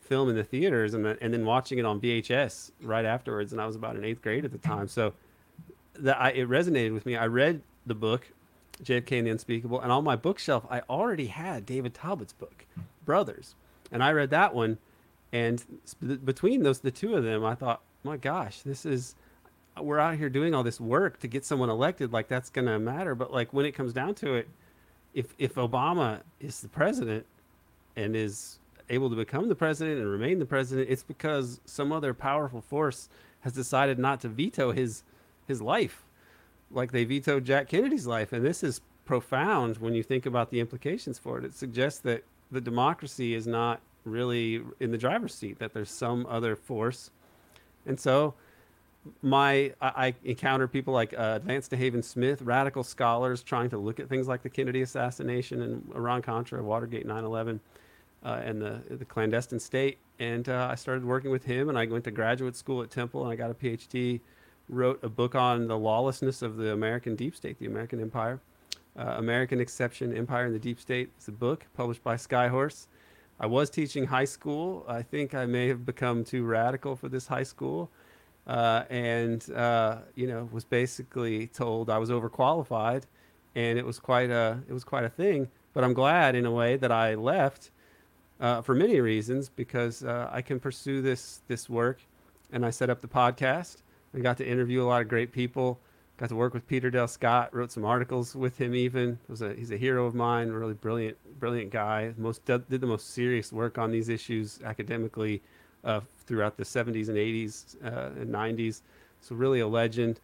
A: film in the theaters and, and then watching it on VHS right afterwards. And I was about in eighth grade at the time. So that I, it resonated with me. I read the book, JFK and the Unspeakable, and on my bookshelf, I already had David Talbot's book, Brothers. And I read that one. And between those, the two of them, I thought, my gosh, this is, we're out here doing all this work to get someone elected. Like that's going to matter. But like when it comes down to it, if, if Obama is the president and is able to become the president and remain the president, it's because some other powerful force has decided not to veto his his life, like they vetoed Jack Kennedy's life. And this is profound when you think about the implications for it. It suggests that the democracy is not really in the driver's seat; that there's some other force. And so, my I, I encounter people like uh, Lance DeHaven Smith, radical scholars trying to look at things like the Kennedy assassination and Iran Contra, Watergate, 9/11 uh, and the the clandestine state. And uh, I started working with him, and I went to graduate school at Temple, and I got a PhD. Wrote a book on the lawlessness of the American deep state, the American empire. Uh, American Exception, Empire in the Deep State. It's a book published by Skyhorse. I was teaching high school. I think I may have become too radical for this high school. Uh, and uh, you know was basically told I was overqualified, and it was quite a it was quite a thing. But I'm glad in a way that I left uh, for many reasons because uh, I can pursue this this work, and I set up the podcast. I got to interview a lot of great people. Got to work with Peter Dale Scott. Wrote some articles with him. Even was a he's a hero of mine. Really brilliant brilliant guy. Most did the most serious work on these issues academically uh, throughout the 70s and 80s uh, and 90s. So really a legend.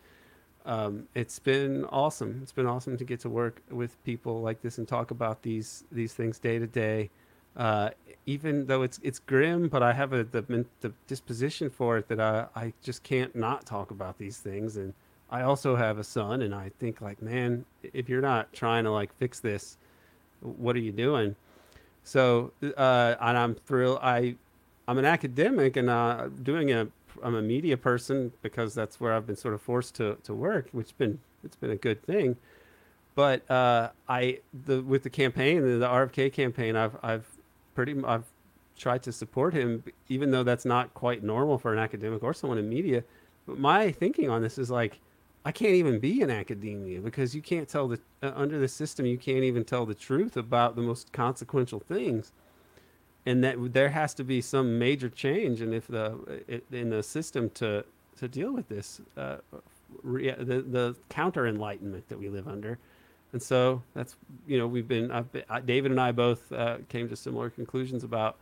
A: Um, it's been awesome. It's been awesome to get to work with people like this and talk about these these things day to day. Uh, even though it's it's grim, but I have a the, the disposition for it that I I just can't not talk about these things. And I also have a son, and I think like, man, if you're not trying to like fix this, what are you doing? So, uh, and I'm thrilled. I I'm an academic, and uh, doing a I'm a media person because that's where I've been sort of forced to to work, which has been it's been a good thing. But uh, I the with the campaign, the, the RFK campaign, I've I've pretty I've tried to support him, even though that's not quite normal for an academic or someone in media. But my thinking on this is like, I can't even be in academia because you can't tell the uh, under the system you can't even tell the truth about the most consequential things, and that there has to be some major change, and if the in the system to to deal with this, uh, re, the the counter enlightenment that we live under and so that's you know we've been, been David and I both uh, came to similar conclusions about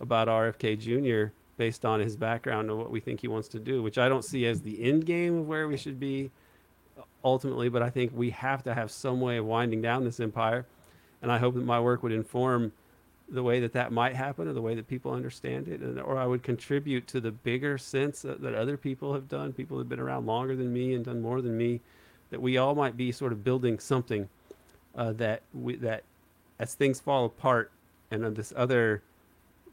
A: about RFK Jr. based on his background and what we think he wants to do, which I don't see as the end game of where we should be ultimately, but I think we have to have some way of winding down this empire, and I hope that my work would inform the way that that might happen or the way that people understand it and or I would contribute to the bigger sense that, that other people have done people have been around longer than me and done more than me that we all might be sort of building something uh, that we, that as things fall apart and uh, this other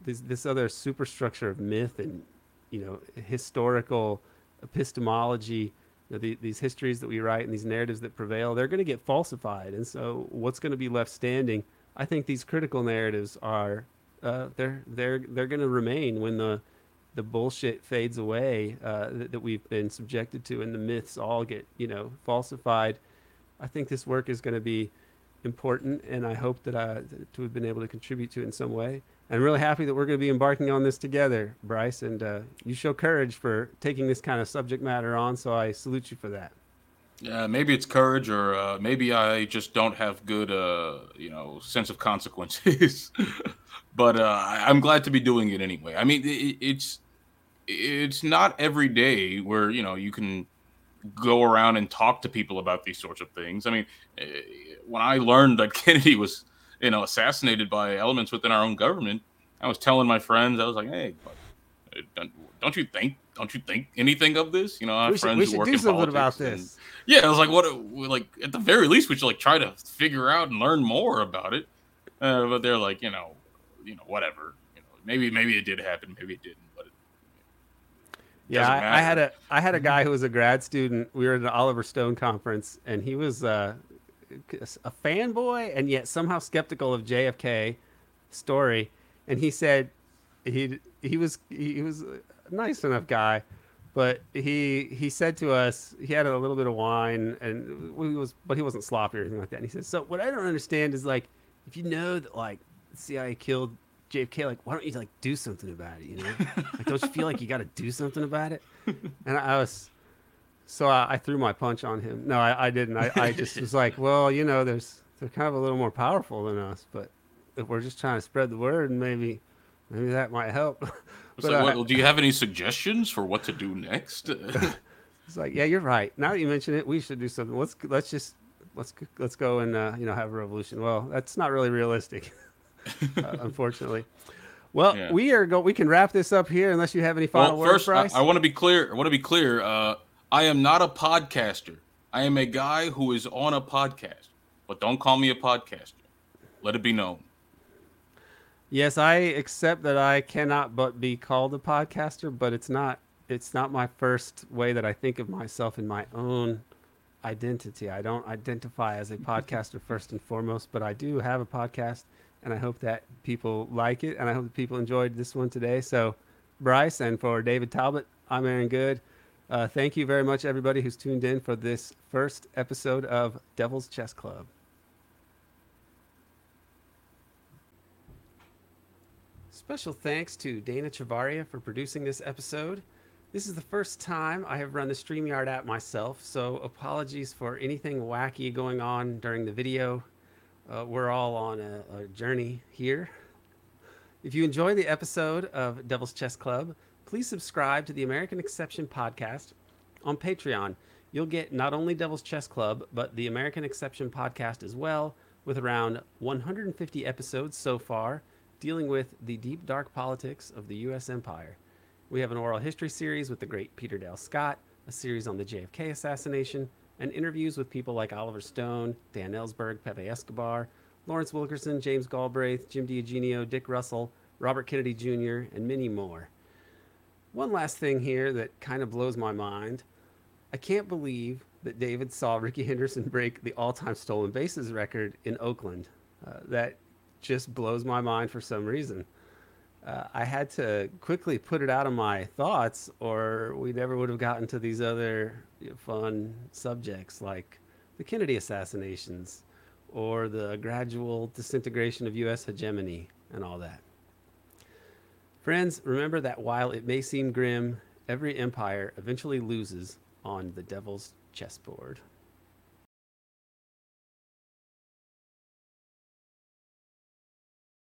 A: this this other superstructure of myth and you know historical epistemology the, these histories that we write and these narratives that prevail they're going to get falsified. And so what's going to be left standing i think these critical narratives are uh, they're they're they're going to remain when the the bullshit fades away uh, that, that, we've been subjected to, and the myths all get you know falsified. I think this work is going to be important, and I hope that I to have been able to contribute to it in some way. I'm really happy that we're going to be embarking on this together, Bryce, and uh, you show courage for taking this kind of subject matter on. So I salute you for that.
B: Yeah, maybe it's courage, or uh, maybe I just don't have good, uh, you know, sense of consequences. but uh, I'm glad to be doing it anyway. I mean, it, it's it's not every day where you know you can go around and talk to people about these sorts of things. I mean, eh, when I learned that Kennedy was, you know, assassinated by elements within our own government, I was telling my friends, I was like, "Hey, don't, don't you think? Don't you think anything of this? You know, I have
A: We should,
B: friends
A: we
B: who
A: should
B: work in politics.
A: about this.
B: yeah, I was like, what? Like at the very least, we should like try to figure out and learn more about it. Uh, but they're like, you know, you know, whatever. You know, maybe maybe it did happen, maybe it didn't. But
A: Yeah,
B: Doesn't
A: I, I had a I had a guy who was a grad student. We were at an Oliver Stone conference, and he was uh, a fanboy and yet somehow skeptical of JFK story. And he said he he was he was nice enough guy, but he he said to us he had a little bit of wine and he was but he wasn't sloppy or anything like that. And he said, "So what I don't understand is like if you know that like CIA killed JFK, like why don't you like do something about it? You know, like don't you feel like you got to do something about it?" And I was so I, I threw my punch on him. No, I, I didn't. I, I just was like, well, you know, there's they're kind of a little more powerful than us, but if we're just trying to spread the word, maybe maybe that might help.
B: It's
A: But,
B: like,
A: uh,
B: well, do you have any suggestions for what to do next?
A: It's like, yeah, you're right. Now that you mention it, we should do something. Let's let's just let's let's go and uh, you know have a revolution. Well, that's not really realistic, uh, unfortunately. Well,
B: Yeah.
A: we are go. We can wrap this up here, unless you have any final
B: well,
A: words,
B: first, I, I want to be clear. I want to be clear. Uh, I am not a podcaster. I am a guy who is on a podcast, but don't call me a podcaster. Let it be known.
A: Yes, I accept that I cannot but be called a podcaster, but it's not it's not my first way that I think of myself in my own identity. I don't identify as a podcaster first and foremost, but I do have a podcast and I hope that people like it and I hope that people enjoyed this one today. So, Bryce and for David Talbot, I'm Aaron Good. Uh, thank you very much everybody who's tuned in for this first episode of Devil's Chess Club. Special thanks to Dana Chavarria for producing this episode. This is the first time I have run the StreamYard app myself, so apologies for anything wacky going on during the video. Uh, we're all on a, a journey here. If you enjoy the episode of Devil's Chess Club, please subscribe to the American Exception podcast on Patreon. You'll get not only Devil's Chess Club, but the American Exception podcast as well, with around 150 episodes so far dealing with the deep, dark politics of the U.S. empire. We have an oral history series with the great Peter Dale Scott, a series on the JFK assassination, and interviews with people like Oliver Stone, Dan Ellsberg, Pepe Escobar, Lawrence Wilkerson, James Galbraith, Jim DiEugenio, Dick Russell, Robert Kennedy Jr., and many more. One last thing here that kind of blows my mind. I can't believe that David saw Rickey Henderson break the all time stolen bases record in Oakland. Uh, that just blows my mind for some reason. Uh, I had to quickly put it out of my thoughts, or we never would have gotten to these other fun subjects like the Kennedy assassinations or the gradual disintegration of U.S. hegemony and all that. Friends, remember that while it may seem grim, every empire eventually loses on the devil's chessboard.